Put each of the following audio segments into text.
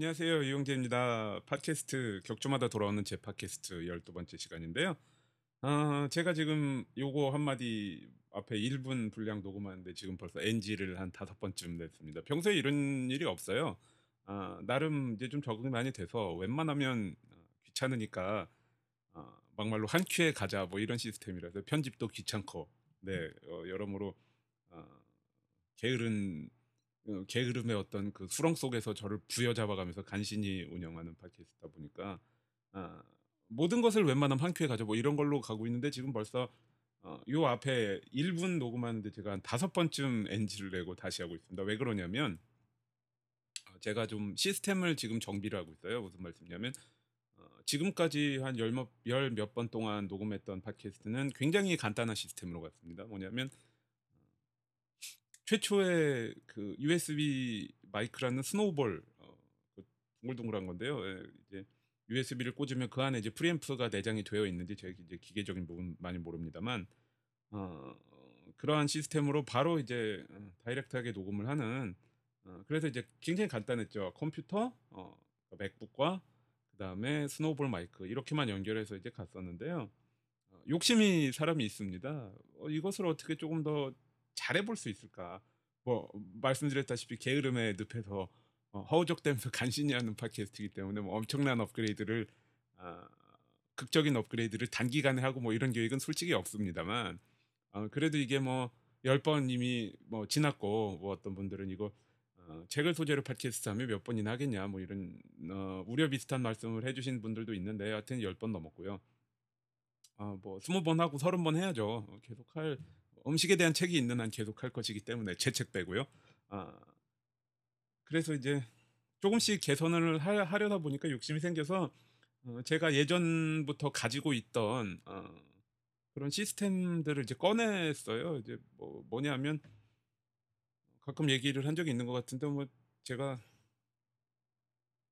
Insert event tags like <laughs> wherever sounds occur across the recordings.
안녕하세요. 이용재입니다. 팟캐스트 격주마다 돌아오는 제 팟캐스트 12번째 시간인데요. 어, 제가 지금 요거 한마디 앞에 1분 분량 녹음하는데 지금 벌써 NG를 한 다섯 번쯤 냈습니다. 평소에 이런 일이 없어요. 아, 나름 이제 좀 적응이 많이 돼서 웬만하면 어, 귀찮으니까 어, 막말로 한 큐에 가자 뭐 이런 시스템이라서 편집도 귀찮고 네 어, 여러모로 어, 게으른 어, 게으름의 어떤 그 수렁 속에서 저를 부여잡아가면서 간신히 운영하는 팟캐스트다 보니까 아, 모든 것을 웬만하면 한 큐에 가져 뭐 이런 걸로 가고 있는데 지금 벌써 어, 요 앞에 1분 녹음하는데 제가 한 다섯 번쯤 NG를 내고 다시 하고 있습니다. 왜 그러냐면 어, 제가 좀 시스템을 지금 정비를 하고 있어요. 무슨 말씀이냐면 어, 지금까지 한 열몇번 동안 녹음했던 팟캐스트는 굉장히 간단한 시스템으로 갔습니다. 뭐냐면 최초의 그 USB 마이크라는 스노우볼 어, 그 둥글둥글한 건데요. 예, 이제 USB를 꽂으면 그 안에 이제 프리앰프가 내장이 되어 있는지 제가 이제 기계적인 부분 많이 모릅니다만 어, 그러한 시스템으로 바로 이제 어, direct하게 녹음을 하는 어, 그래서 이제 굉장히 간단했죠. 컴퓨터, 어, 맥북과 그 다음에 스노우볼 마이크 이렇게만 연결해서 이제 갔었는데요. 어, 욕심이 사람이 있습니다. 어, 이것을 어떻게 조금 더 잘해볼 수 있을까? 뭐 말씀드렸다시피 게으름에 늪에서 어, 허우적대면서 <laughs> 간신히 하는 팟캐스트이기 때문에 뭐 엄청난 업그레이드를 아, 극적인 업그레이드를 단기간에 하고 뭐 이런 계획은 솔직히 없습니다만 어, 그래도 이게 뭐 열 번 이미 뭐 지났고 뭐 어떤 분들은 이거 어, 책을 소재로 팟캐스트 하면 몇 번이나 하겠냐 뭐 이런 어, 우려 비슷한 말씀을 해주신 분들도 있는데 하여튼 열 번 넘었고요. 아, 뭐 스무 번 하고 서른 번 해야죠. 어, 계속 할 음식에 대한 책이 있는 한 계속 할 것이기 때문에 제 책 빼고요. 아, 그래서 이제 조금씩 개선을 하, 하려다 보니까 욕심이 생겨서 어, 제가 예전부터 가지고 있던 어, 그런 시스템들을 이제 꺼냈어요. 이제 뭐 뭐냐면 가끔 얘기를 한 적이 있는 것 같은데 뭐 제가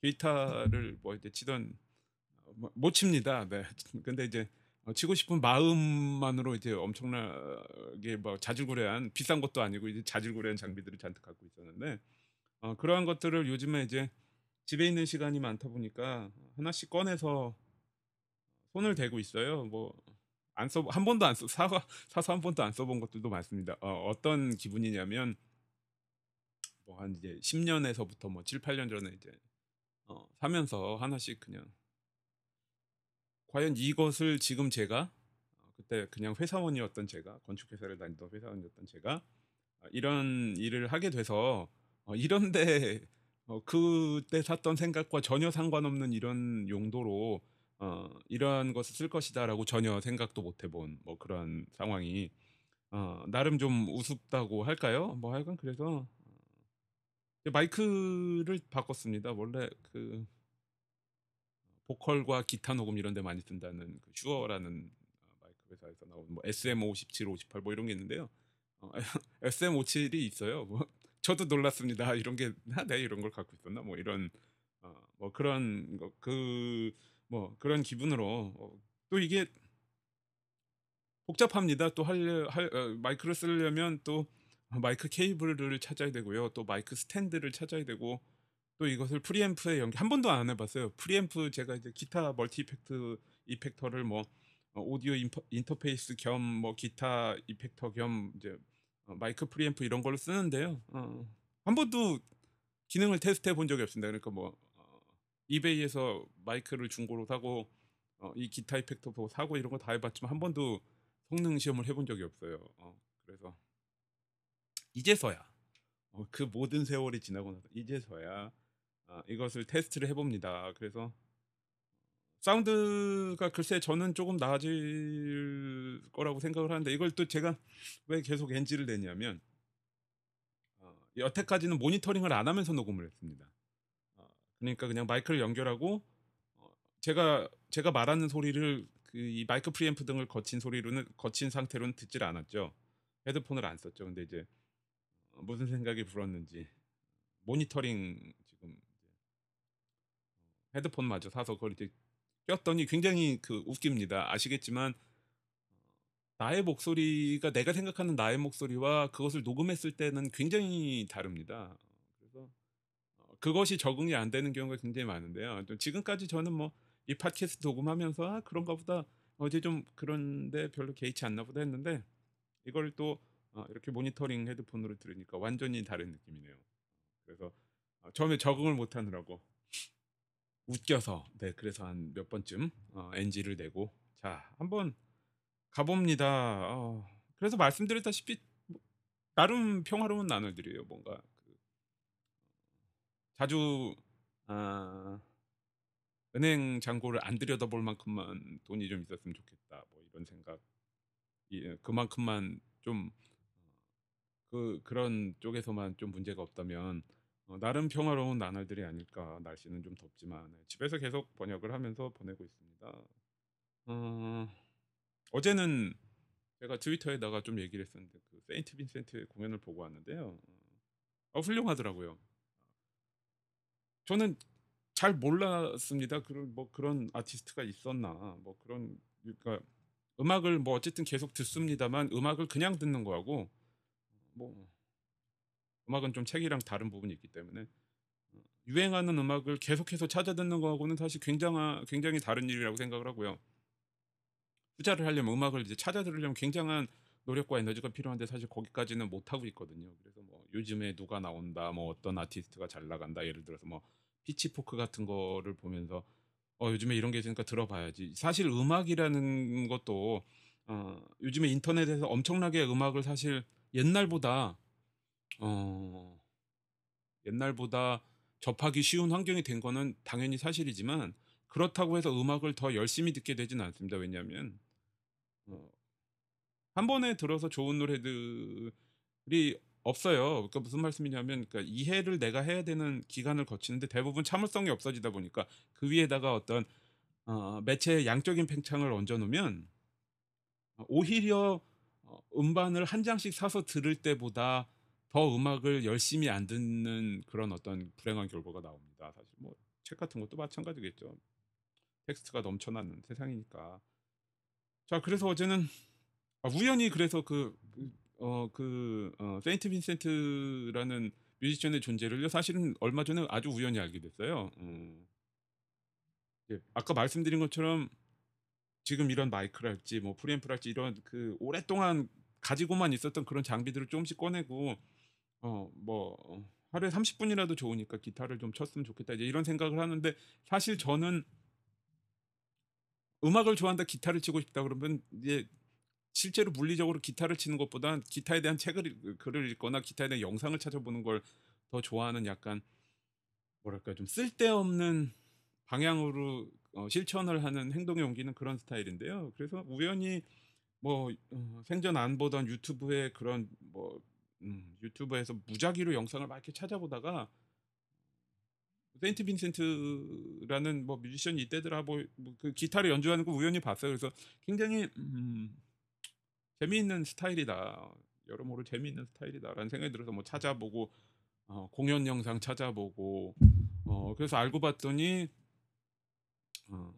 기타를 뭐 이제 치던 어, 뭐, 못 칩니다. 네. <laughs> 근데 이제 어, 치고 싶은 마음만으로 이제 엄청나게 뭐 자질구레한 비싼 것도 아니고 이제 자질구레한 장비들을 잔뜩 갖고 있었는데 어, 그러한 것들을 요즘에 이제 집에 있는 시간이 많다 보니까 하나씩 꺼내서 손을 대고 있어요. 뭐 안 써 한 번도 안 써 사과 사서 한 번도 안 써본 것들도 많습니다. 어, 어떤 기분이냐면 뭐 한 이제 10년에서부터 뭐 7, 8년 전에 이제 어, 사면서 하나씩 그냥 과연 이것을 지금 제가 어, 그때 그냥 회사원이었던 제가 건축회사를 다니던 회사원이었던 제가 어, 이런 일을 하게 돼서 어, 이런데 어, 그때 샀던 생각과 전혀 상관없는 이런 용도로 어, 이러한 것을 쓸 것이다라고 전혀 생각도 못 해본 뭐 그런 상황이 어, 나름 좀 우습다고 할까요? 뭐 하여간 그래서 어, 마이크를 바꿨습니다. 원래 그 보컬과 기타 녹음 이런 데 많이 쓴다는 그 슈어라는 어, 마이크 회사에서 나온 뭐 SM57, 58 뭐 이런 게 있는데요. 어, <laughs> SM57이 있어요. 뭐 <laughs> 저도 놀랐습니다. 이런 게 나내 이런 걸 갖고 있었나 뭐 이런 어, 뭐 그런 그 뭐 그런 기분으로 어, 또 이게 복잡합니다. 또 할, 할 어, 마이크를 쓰려면 또 마이크 케이블을 찾아야 되고요. 또 마이크 스탠드를 찾아야 되고 또 이것을 프리앰프에 연결 한 번도 안 해봤어요. 프리앰프 제가 이제 기타 multi effect effector를 뭐 어, 오디오 인퍼, 인터페이스 겸 뭐 기타 effector 겸 이제 어, 마이크 프리앰프 이런 걸로 쓰는데요. 어, 한 번도 기능을 테스트해 본 적이 없습니다. 그러니까 뭐 어, 이베이에서 마이크를 중고로 사고 어, 이 기타 effector 보고 사고 이런 거 다 해봤지만 한 번도 성능 시험을 해본 적이 없어요. 어, 그래서 이제서야 어, 그 모든 세월이 지나고 나서 이제서야 아, 이것을 테스트를 해봅니다. 그래서 사운드가 글쎄 저는 조금 나아질 거라고 생각을 하는데 이걸 또 제가 왜 계속 NG를 내냐면 어, 여태까지는 모니터링을 안 하면서 녹음을 했습니다. 어, 그러니까 그냥 마이크를 연결하고 어, 제가 제가 말하는 소리를 그 이 마이크 프리앰프 등을 거친 소리로는 거친 상태로는 듣질 않았죠. 헤드폰을 안 썼죠. 근데 이제 어, 무슨 생각이 들었는지 모니터링 헤드폰마저 사서 그걸 이제 꼈더니 굉장히 그 웃깁니다. 아시겠지만 나의 목소리가 내가 생각하는 나의 목소리와 그것을 녹음했을 때는 굉장히 다릅니다. 그래서 어, 그것이 적응이 안 되는 경우가 굉장히 많은데요. 또 지금까지 저는 뭐 이 팟캐스트 녹음하면서 아 그런가 보다 어제 좀 그런데 별로 개의치 않나 보다 했는데 이걸 또 어, 이렇게 모니터링 헤드폰으로 들으니까 완전히 다른 느낌이네요. 그래서 어, 처음에 적응을 못 하느라고 웃겨서 네 그래서 한 몇 번쯤 어, NG를 내고 자 한번 가봅니다. 어, 그래서 말씀드렸다시피 뭐, 나름 평화로운 나날들이에요. 뭔가 그, 자주 아, 은행 잔고를 안 들여다볼 만큼만 돈이 좀 있었으면 좋겠다. 뭐 이런 생각. 이, 그만큼만 좀 그 그런 쪽에서만 좀 문제가 없다면 어, 나름 평화로운 나날들이 아닐까. 날씨는 좀 덥지만 네, 집에서 계속 번역을 하면서 보내고 있습니다. 어, 어제는 제가 트위터에다가 좀 얘기를 했었는데 그 세인트 빈센트 공연을 보고 왔는데요. 어, 훌륭하더라고요. 저는 잘 몰랐습니다. 그런 뭐 그런 아티스트가 있었나. 뭐 그런 그러니까 음악을 뭐 어쨌든 계속 듣습니다만 음악을 그냥 듣는 거하고 뭐 음악은 좀 책이랑 다른 부분이 있기 때문에 어, 유행하는 음악을 계속해서 찾아 듣는 거하고는 사실 굉장한 굉장히 다른 일이라고 생각을 하고요. 투자를 하려면 음악을 이제 찾아 들으려면 굉장한 노력과 에너지가 필요한데 사실 거기까지는 못 하고 있거든요. 그래서 뭐 요즘에 누가 나온다, 뭐 어떤 아티스트가 잘 나간다, 예를 들어서 뭐 피치포크 같은 거를 보면서 어 요즘에 이런 게 있으니까 들어봐야지. 사실 음악이라는 것도 어 요즘에 인터넷에서 엄청나게 음악을 사실 옛날보다 어 옛날보다 접하기 쉬운 환경이 된 거는 당연히 사실이지만 그렇다고 해서 음악을 더 열심히 듣게 되지는 않습니다. 왜냐하면 어, 한 번에 들어서 좋은 노래들이 없어요. 그러니까 무슨 말씀이냐면 그러니까 이해를 내가 해야 되는 기간을 거치는데 대부분 참을성이 없어지다 보니까 그 위에다가 어떤 어, 매체의 양적인 팽창을 얹어놓으면 어, 오히려 어, 음반을 한 장씩 사서 들을 때보다 더 음악을 열심히 안 듣는 그런 어떤 불행한 결과가 나옵니다. 사실 뭐 책 같은 것도 마찬가지겠죠. 텍스트가 넘쳐나는 세상이니까. 자, 그래서 어제는 아, 우연히 그래서 그 어 그 어, 세인트 빈센트라는 뮤지션의 존재를 사실은 얼마 전에 아주 우연히 알게 됐어요. 음. 예, 아까 말씀드린 것처럼 지금 이런 마이크랄지 뭐 프리앰프랄지 이런 그 오랫동안 가지고만 있었던 그런 장비들을 조금씩 꺼내고 어 뭐 하루에 30 분이라도 좋으니까 기타를 좀 쳤으면 좋겠다 이제 이런 생각을 하는데 사실 저는 음악을 좋아한다 기타를 치고 싶다 그러면 이제 실제로 물리적으로 기타를 치는 것보다 기타에 대한 책을 읽- 글을 읽거나 기타에 대한 영상을 찾아보는 걸 더 좋아하는 약간 뭐랄까 좀 쓸데없는 방향으로 어, 실천을 하는 행동에 옮기는 그런 스타일인데요. 그래서 우연히 뭐 어, 생전 안 보던 유튜브에 그런 뭐 음, 유튜브에서 무작위로 영상을 막 이렇게 찾아보다가 세인트 빈센트라는 뭐 뮤지션이 이때더라 뭐그 기타를 연주하는 거 우연히 봤어요. 그래서 굉장히 음, 재미있는 스타일이다. 여러모로 재미있는 스타일이다라는 생각이 들어서 뭐 찾아보고 어, 공연 영상 찾아보고 어, 그래서 알고 봤더니 어,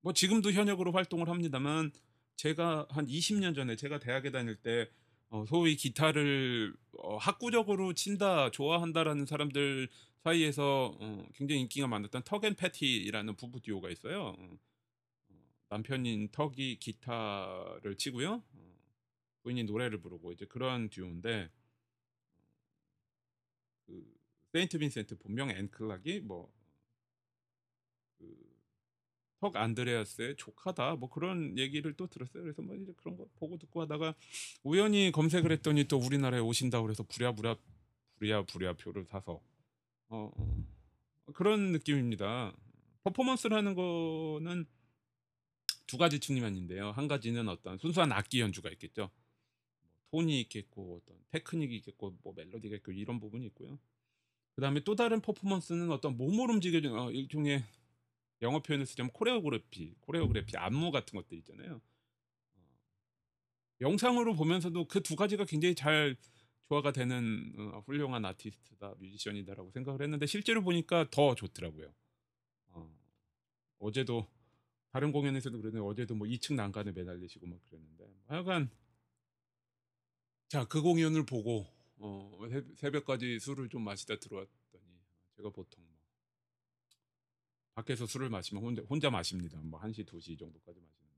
뭐 지금도 현역으로 활동을 합니다만 제가 한 20년 전에 제가 대학에 다닐 때 어, 소위 기타를 어, 학구적으로 친다 좋아한다라는 사람들 사이에서 어, 굉장히 인기가 많았던 턱앤 패티라는 부부 듀오가 있어요. 어, 어, 남편인 턱이 기타를 치고요. 어, 부인이 노래를 부르고 이제 그런 듀오인데 그 세인트 빈센트 본명 앤클락이 뭐 턱 안드레아스의 조카다 뭐 그런 얘기를 또 들었어요. 그래서 뭐 이제 그런 거 보고 듣고 하다가 우연히 검색을 했더니 또 우리나라에 오신다고 그래서 부랴부랴 부랴 부랴 표를 사서 어, 어, 그런 느낌입니다. 퍼포먼스를 하는 거는 두 가지 측면인데요. 한 가지는 어떤 순수한 악기 연주가 있겠죠. 뭐 톤이 있겠고 어떤 테크닉이 있겠고 뭐 멜로디가 있고 이런 부분이 있고요. 그 다음에 또 다른 퍼포먼스는 어떤 몸을 움직여주는 어, 일종의 영어 표현을 쓰자면 코레오그래피, 코레오그래피 안무 같은 것들 있잖아요. 어, 영상으로 보면서도 그 두 가지가 굉장히 잘 조화가 되는 어, 훌륭한 아티스트다, 뮤지션이다라고 생각을 했는데 실제로 보니까 더 좋더라고요. 어, 어제도 다른 공연에서도 그랬는데 어제도 뭐 2층 난간에 매달리시고 막 그랬는데 뭐 하여간 자 그 공연을 보고 어, 새- 새벽까지 술을 좀 마시다 들어왔더니 제가 보통 뭐 밖에서 술을 마시면 혼자, 혼자 마십니다. 뭐 1시, 2시 정도까지 마시는데.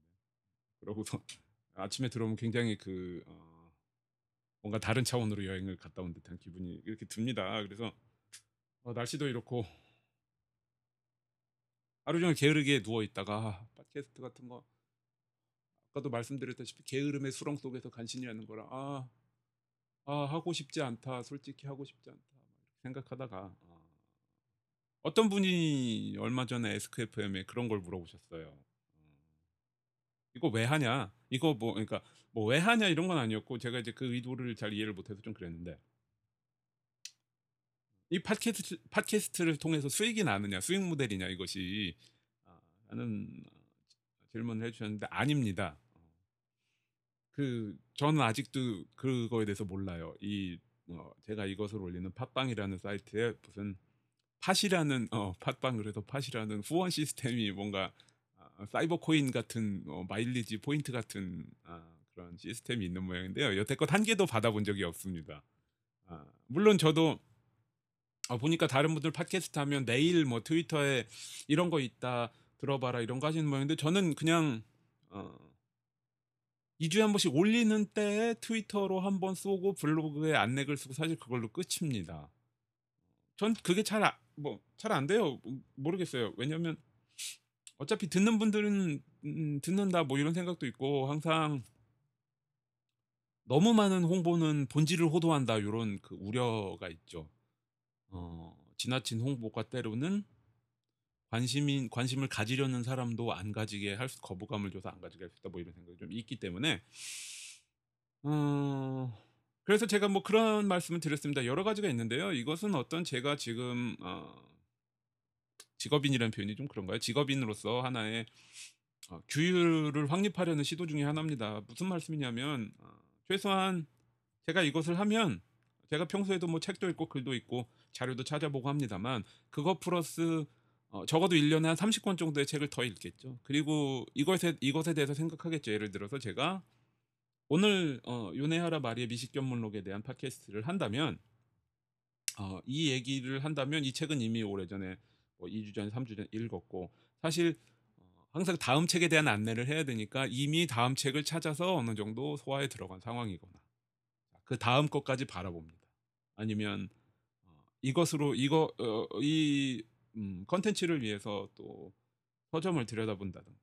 그러고서 <laughs> 아침에 들어오면 굉장히 그 어, 뭔가 다른 차원으로 여행을 갔다 온 듯한 기분이 이렇게 듭니다. 그래서 어, 날씨도 이렇고 하루 종일 게으르게 누워 있다가 아, 팟캐스트 같은 거 아까도 말씀드렸다시피 게으름의 수렁 속에서 간신히 하는 거라 아, 아 하고 싶지 않다. 솔직히 하고 싶지 않다. 생각하다가 어, 어떤 분이 얼마 전에 SKFM에 그런 걸 물어보셨어요. 어, 이거 왜 하냐? 이거 뭐 그러니까 뭐 왜 하냐 이런 건 아니었고 제가 이제 그 의도를 잘 이해를 못해서 좀 그랬는데 이 팟캐스트 팟캐스트를 통해서 수익이 나느냐 수익 모델이냐 이것이 아, 라는 질문을 해주셨는데 아닙니다. 그 저는 아직도 그거에 대해서 몰라요. 이 어, 제가 이것을 올리는 팟빵이라는 사이트에 무슨 팟이라는 어 팟빵 그래서 팟이라는 후원 시스템이 뭔가 아, 사이버 코인 같은 어, 마일리지 포인트 같은 아, 그런 시스템이 있는 모양인데요. 여태껏 한 개도 받아본 적이 없습니다. 아, 물론 저도 어, 보니까 다른 분들 팟캐스트 하면 내일 뭐 트위터에 이런 거 있다 들어봐라 이런 거 하시는 모양인데 저는 그냥 어, 2주에 한 번씩 올리는 때에 트위터로 한 번 쏘고 블로그에 안내글 쓰고 사실 그걸로 끝입니다. 전 그게 잘 뭐 잘 안 돼요. 모르겠어요. 왜냐면 어차피 듣는 분들은 음, 듣는다 뭐 이런 생각도 있고 항상 너무 많은 홍보는 본질을 호도한다 이런 그 우려가 있죠. 어, 지나친 홍보가 때로는 관심인 관심을 가지려는 사람도 안 가지게 할 수, 거부감을 줘서 안 가지게 할 수 있다 뭐 이런 생각이 좀 있기 때문에 어 그래서 제가 뭐 그런 말씀을 드렸습니다. 여러 가지가 있는데요. 이것은 어떤 제가 지금 어 직업인이라는 표현이 좀 그런가요? 직업인으로서 하나의 어, 규율을 확립하려는 시도 중에 하나입니다. 무슨 말씀이냐면 어, 최소한 제가 이것을 하면 제가 평소에도 뭐 책도 읽고 글도 읽고 자료도 찾아보고 합니다만 그것 플러스 어, 적어도 1년에 한 30권 정도의 책을 더 읽겠죠. 그리고 이것에 이것에 대해서 생각하겠죠. 예를 들어서 제가 오늘 어, 요네하라 마리의 미식견문록에 대한 팟캐스트를 한다면 어, 이 얘기를 한다면 이 책은 이미 오래전에 뭐 2주 전, 3주 전 읽었고 사실 어, 항상 다음 책에 대한 안내를 해야 되니까 이미 다음 책을 찾아서 어느 정도 소화에 들어간 상황이거나 그 다음 것까지 바라봅니다. 아니면 어, 이것으로 이거 어, 이 음, 컨텐츠를 위해서 또 서점을 들여다본다든가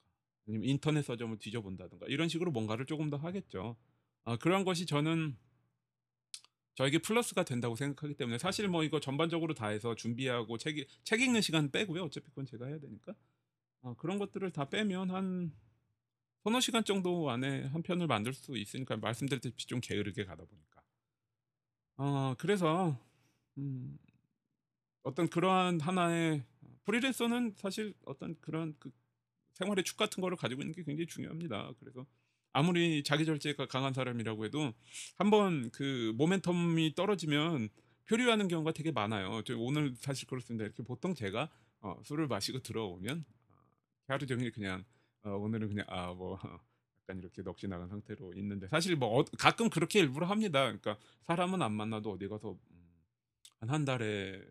아니면 인터넷 서점을 뒤져본다든가 이런 식으로 뭔가를 조금 더 하겠죠. 아, 그런 것이 저는 저에게 플러스가 된다고 생각하기 때문에 사실 뭐 이거 전반적으로 다 해서 준비하고 책, 책 읽는 시간 빼고요. 어차피 그건 제가 해야 되니까 아, 그런 것들을 다 빼면 한 서너 시간 정도 안에 한 편을 만들 수 있으니까 말씀드렸듯이 좀 게으르게 가다 보니까 어, 그래서 음, 어떤 그러한 하나의 프리랜서는 사실 어떤 그런 그 생활의 축 같은 거를 가지고 있는 게 굉장히 중요합니다. 그래서 아무리 자기 절제가 강한 사람이라고 해도 한번 그 모멘텀이 떨어지면 표류하는 경우가 되게 많아요. 저 오늘 사실 그렇습니다. 이렇게 보통 제가 어, 술을 마시고 들어오면 어, 하루 종일 그냥 어, 오늘은 그냥 아뭐 <laughs> 약간 이렇게 넋이 나간 상태로 있는데 사실 뭐 어, 가끔 그렇게 일부러 합니다. 그러니까 사람은 안 만나도 어디 가서 음, 한한 달에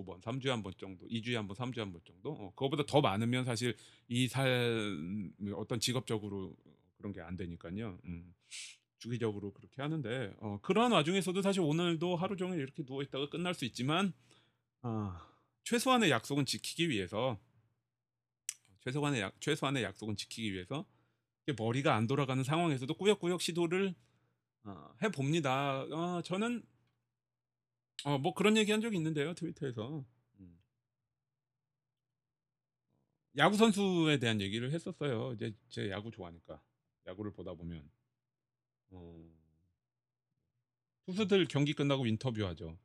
두 번, 3주에 한 번 정도, 2주에 한 번, 3주에 한 번 정도. 어, 그거보다 더 많으면 사실 이 삶 어떤 직업적으로 그런 게 안 되니까요. 음, 주기적으로 그렇게 하는데 어, 그런 와중에서도 사실 오늘도 하루 종일 이렇게 누워 있다가 끝날 수 있지만 아, 최소한의 약속은 지키기 위해서 최소한의 약, 최소한의 약속은 지키기 위해서 머리가 안 돌아가는 상황에서도 꾸역꾸역 시도를 어, 해 봅니다. 어, 저는 어, 뭐 그런 얘기 한 적이 있는데요, 트위터에서. 음. 야구 선수에 대한 얘기를 했었어요. 이제 제 야구 좋아하니까. 야구를 보다 보면. 어, 투수들 경기 끝나고 인터뷰하죠.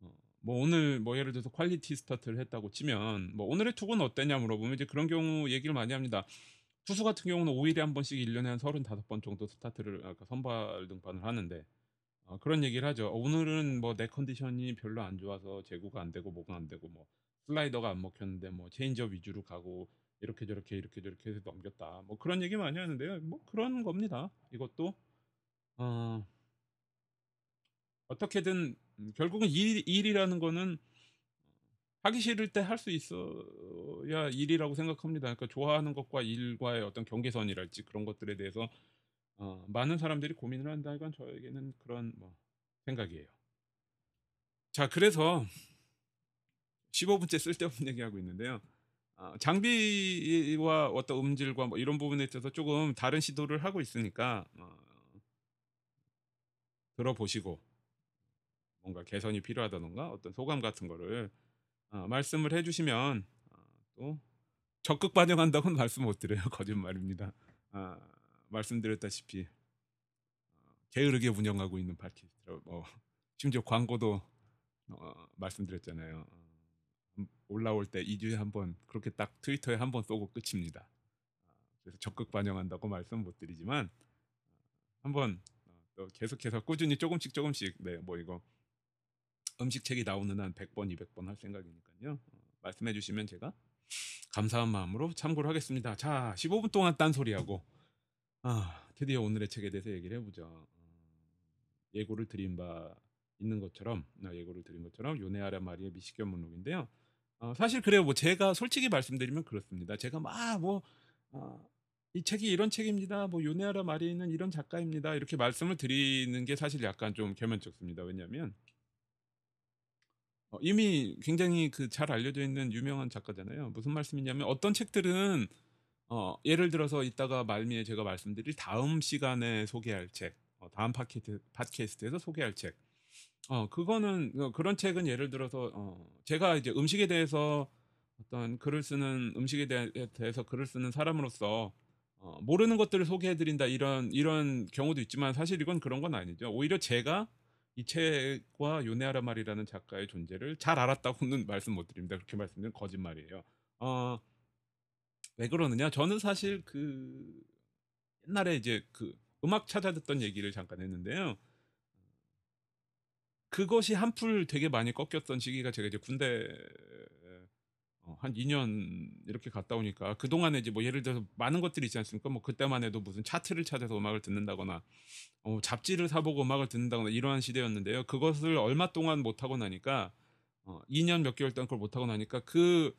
어, 뭐 오늘 뭐 예를 들어서 quality start를 했다고 치면 뭐 오늘의 투구는 어땠냐 물어보면 이제 그런 경우 얘기를 많이 합니다. 투수 같은 경우는 5일에 한 번씩 1년에 한 35번 정도 스타트를 아까 선발 등판을 하는데 어, 그런 얘기를 하죠. 어, 오늘은 뭐 내 컨디션이 별로 안 좋아서 제구가 안 되고 뭐가 안 되고 뭐 슬라이더가 안 먹혔는데 뭐 체인지업 위주로 가고 이렇게 저렇게 이렇게 저렇게 해서 넘겼다. 뭐 그런 얘기 많이 하는데요. 뭐 그런 겁니다. 이것도 어 어떻게든 음, 결국은 일, 일이라는 거는 하기 싫을 때 할 수 있어야 일이라고 생각합니다. 그러니까 좋아하는 것과 일과의 어떤 경계선이랄지 그런 것들에 대해서 어 많은 사람들이 고민을 한다는 저에게는 그런 뭐 생각이에요. 자 그래서 15 분째 쓸데없는 <laughs> 얘기하고 있는데요. 어 장비와 어떤 음질과 뭐 이런 부분에 있어서 쪼금 다른 시도를 하고 있으니까 어 들어보시고 뭔가 개선이 필요하다든가 어떤 소감 같은 거를 어 말씀을 해 주시면 어 또 적극 반영한다고는 <laughs> 말씀 못 드려요. 거짓말입니다. 아 말씀드렸다시피 어 게으르게 운영하고 있는 팟캐스트라 뭐 심지어 광고도 어 말씀드렸잖아요. 음 올라올 때 2 주에 1번 그렇게 딱 트위터에 1번 쏘고 끝입니다. 아 그래서 적극 반영한다고 말씀 못 드리지만 한번 어또 계속해서 꾸준히 쪼금씩 쪼금씩 네 뭐 이거 음식책이 나오는 한 100 번, 200번 할 생각이니깐요. 어 말씀해 주시면 제가 감사한 마음으로 참고를 하겠습니다. 자 15분 동안 딴소리하고 아 드디어 오늘의 책에 대해서 얘기를 해 보죠. 어 예고를 드린 바 있는 것처럼 아 예고를 드린 것처럼 요네하라 마리의 미식견 목록인데요. 어 사실 그래요. 뭐 제가 솔직히 말씀드리면 그렇습니다. 제가 막뭐 어 "이 책이 이런 책입니다. 뭐 요네하라 마리는 이런 작가입니다." 이렇게 말씀을 드리는 게 사실 약간 좀 개면적습니다. 왜냐하면 어 이미 굉장히 그 잘 알려져 있는 유명한 작가잖아요. 무슨 말씀이냐면 어떤 책들은 어 예를 들어서 이따가 말미에 제가 말씀드릴 다음 시간에 소개할 책 어 다음 팟캐트 팟캐스트에서 소개할 책 어 그거는 어 그런 책은 예를 들어서 어 제가 이제 음식에 대해서 어떤 글을 쓰는 음식에 대해 대해서 글을 쓰는 사람으로서 어 모르는 것들을 소개해 드린다 이런 이런 경우도 있지만 사실 이건 그런 건 아니죠. 오히려 제가 이 책과 요네하라 마리라는 작가의 존재를 잘 알았다고는 <laughs> 말씀 못 드립니다. 그렇게 말씀드리면 거짓말이에요. 어 왜 그러느냐? 저는 사실 그 옛날에 이제 그 음악 찾아 듣던 얘기를 잠깐 했는데요. 그것이 한풀 되게 많이 꺾였던 시기가 제가 이제 군대 어한 2년 이렇게 갔다 오니까 그 동안에 이제 뭐 예를 들어서 많은 것들이 있지 않습니까? 뭐 그때만 해도 무슨 차트를 찾아서 음악을 듣는다거나 어 잡지를 사 보고 음악을 듣는다거나 이러한 시대였는데요. 그것을 얼마 동안 못 하고 나니까 어 2년 몇 개월 동안 그걸 못 하고 나니까 그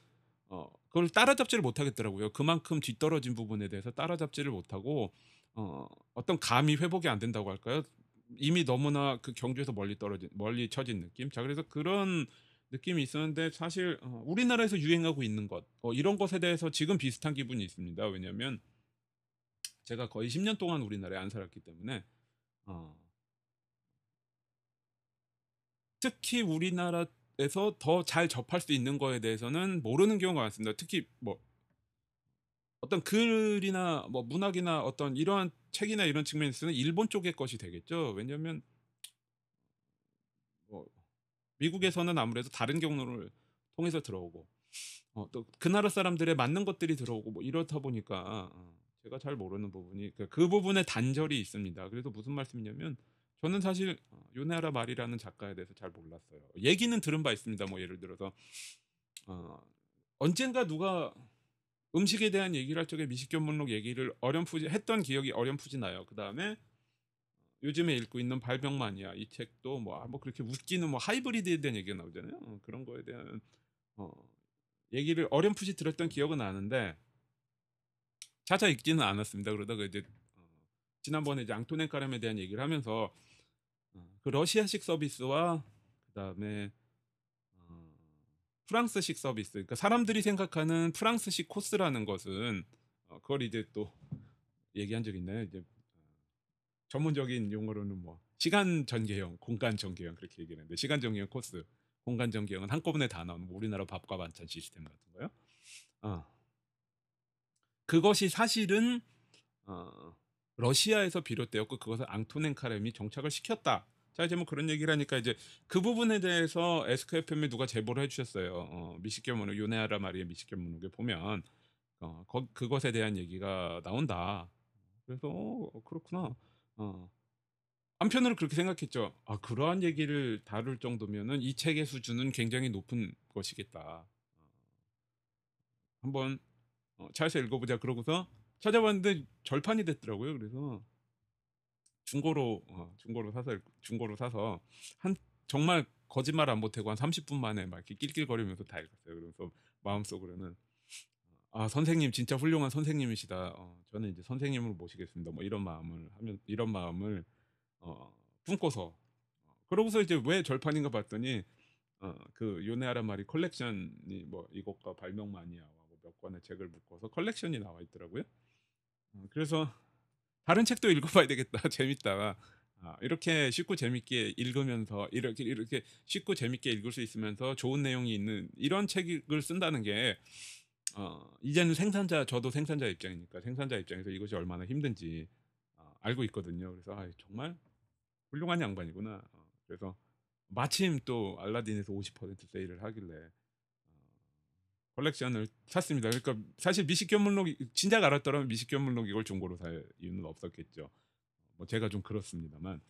어 그걸 따라잡지를 못하겠더라고요. 그만큼 뒤떨어진 부분에 대해서 따라잡지를 못하고 어 어떤 감이 회복이 안 된다고 할까요? 이미 너무나 그 경주에서 멀리 떨어진 멀리 처진 느낌? 자 그래서 그런 느낌이 있었는데 사실 어 우리나라에서 유행하고 있는 것 어 이런 것에 대해서 지금 비슷한 기분이 있습니다. 왜냐하면 제가 거의 10년 동안 우리나라에 안 살았기 때문에 어 특히 우리나라 에서 더 잘 접할 수 있는 거에 대해서는 모르는 경우가 많습니다. 특히 뭐 어떤 글이나 뭐 문학이나 어떤 이러한 책이나 이런 측면에서는 일본 쪽의 것이 되겠죠. 왜냐하면 뭐 미국에서는 아무래도 다른 경로를 통해서 들어오고 어 또그 나라 사람들의 맞는 것들이 들어오고 뭐 이렇다 보니까 어 제가 잘 모르는 부분이 그 그 부분에 단절이 있습니다. 그래서 무슨 말씀이냐면 저는 사실 어 요네하라 마리라는 작가에 대해서 잘 몰랐어요. 얘기는 들은 바 있습니다. 뭐 예를 들어서 어 언젠가 누가 음식에 대한 얘기를 할 적에 미식견 목록 얘기를 어렴풋이 했던 기억이 어렴풋이 나요. 그 다음에 요즘에 읽고 있는 발병 마니아 이 책도 뭐, 아, 뭐 그렇게 웃기는 뭐 하이브리드에 대한 얘기가 나오잖아요. 어, 그런 거에 대한 어, 얘기를 어렴풋이 들었던 기억은 나는데 찾아 읽지는 않았습니다. 그러다가 이제 어, 지난번에 이제 앙토넨 카렘에 대한 얘기를 하면서 어, 그 러시아식 서비스와 그다음에 어, 프랑스식 서비스, 그러니까 사람들이 생각하는 프랑스식 코스라는 것은 어, 그걸 이제 또 얘기한 적 있나요? 이제 전문적인 용어로는 뭐 시간 전개형, 공간 전개형 그렇게 얘기하는데 시간 전개형 코스, 공간 전개형은 한꺼번에 다 나오는 뭐 우리나라 밥과 반찬 시스템 같은 거요. 어. 그것이 사실은 어, 러시아에서 비롯되었고 그것을 앙토넨 카렘이 정착을 시켰다. 자 이제 뭐 그런 얘기를 하니까 이제 그 부분에 대해서 SKFM에 누가 제보를 해주셨어요. 어, 미식견 문호 요네하라 마리의 미식견 문호에 보면 어, 거, 그것에 대한 얘기가 나온다. 그래서 어, 그렇구나. 어. 한편으로 그렇게 생각했죠. 아 그러한 얘기를 다룰 정도면은 이 책의 수준은 굉장히 높은 것이겠다. 어. 한번 어, 차에서 읽어보자. 그러고서 찾아봤는데 절판이 됐더라고요. 그래서 중고로 어, 중고로 사서 읽- 중고로 사서 한 정말 거짓말 안 보태고 한 30분 만에 막 이렇게 낄낄거리면서 다 읽었어요. 그래서 마음속으로는 아 선생님 진짜 훌륭한 선생님이시다. 어, 저는 이제 선생님을 모시겠습니다. 뭐 이런 마음을 하면 이런 마음을 어, 품고서 어, 그러고서 이제 왜 절판인가 봤더니 어, 그 요네하라 마리 컬렉션이 뭐 이것과 발명 마니아와 뭐 몇 권의 책을 묶어서 컬렉션이 나와 있더라고요. 어, 그래서 다른 책도 <laughs> 읽어봐야 되겠다. <laughs> 재밌다. 아, 이렇게 쉽고 재밌게 읽으면서 이렇게 이렇게 쉽고 재밌게 읽을 수 있으면서 좋은 내용이 있는 이런 책을 쓴다는 게 어, 이제는 생산자 저도 생산자 입장이니까 생산자 입장에서 이것이 얼마나 힘든지 어, 알고 있거든요. 그래서 아, 정말 훌륭한 양반이구나. 어, 그래서 마침 또 알라딘에서 50% 세일을 하길래 어, 컬렉션을 샀습니다. 그러니까 사실 미식견문록 진작 알았더라면 미식견문록 이걸 중고로 살 이유는 없었겠죠. 뭐 제가 좀 그렇습니다만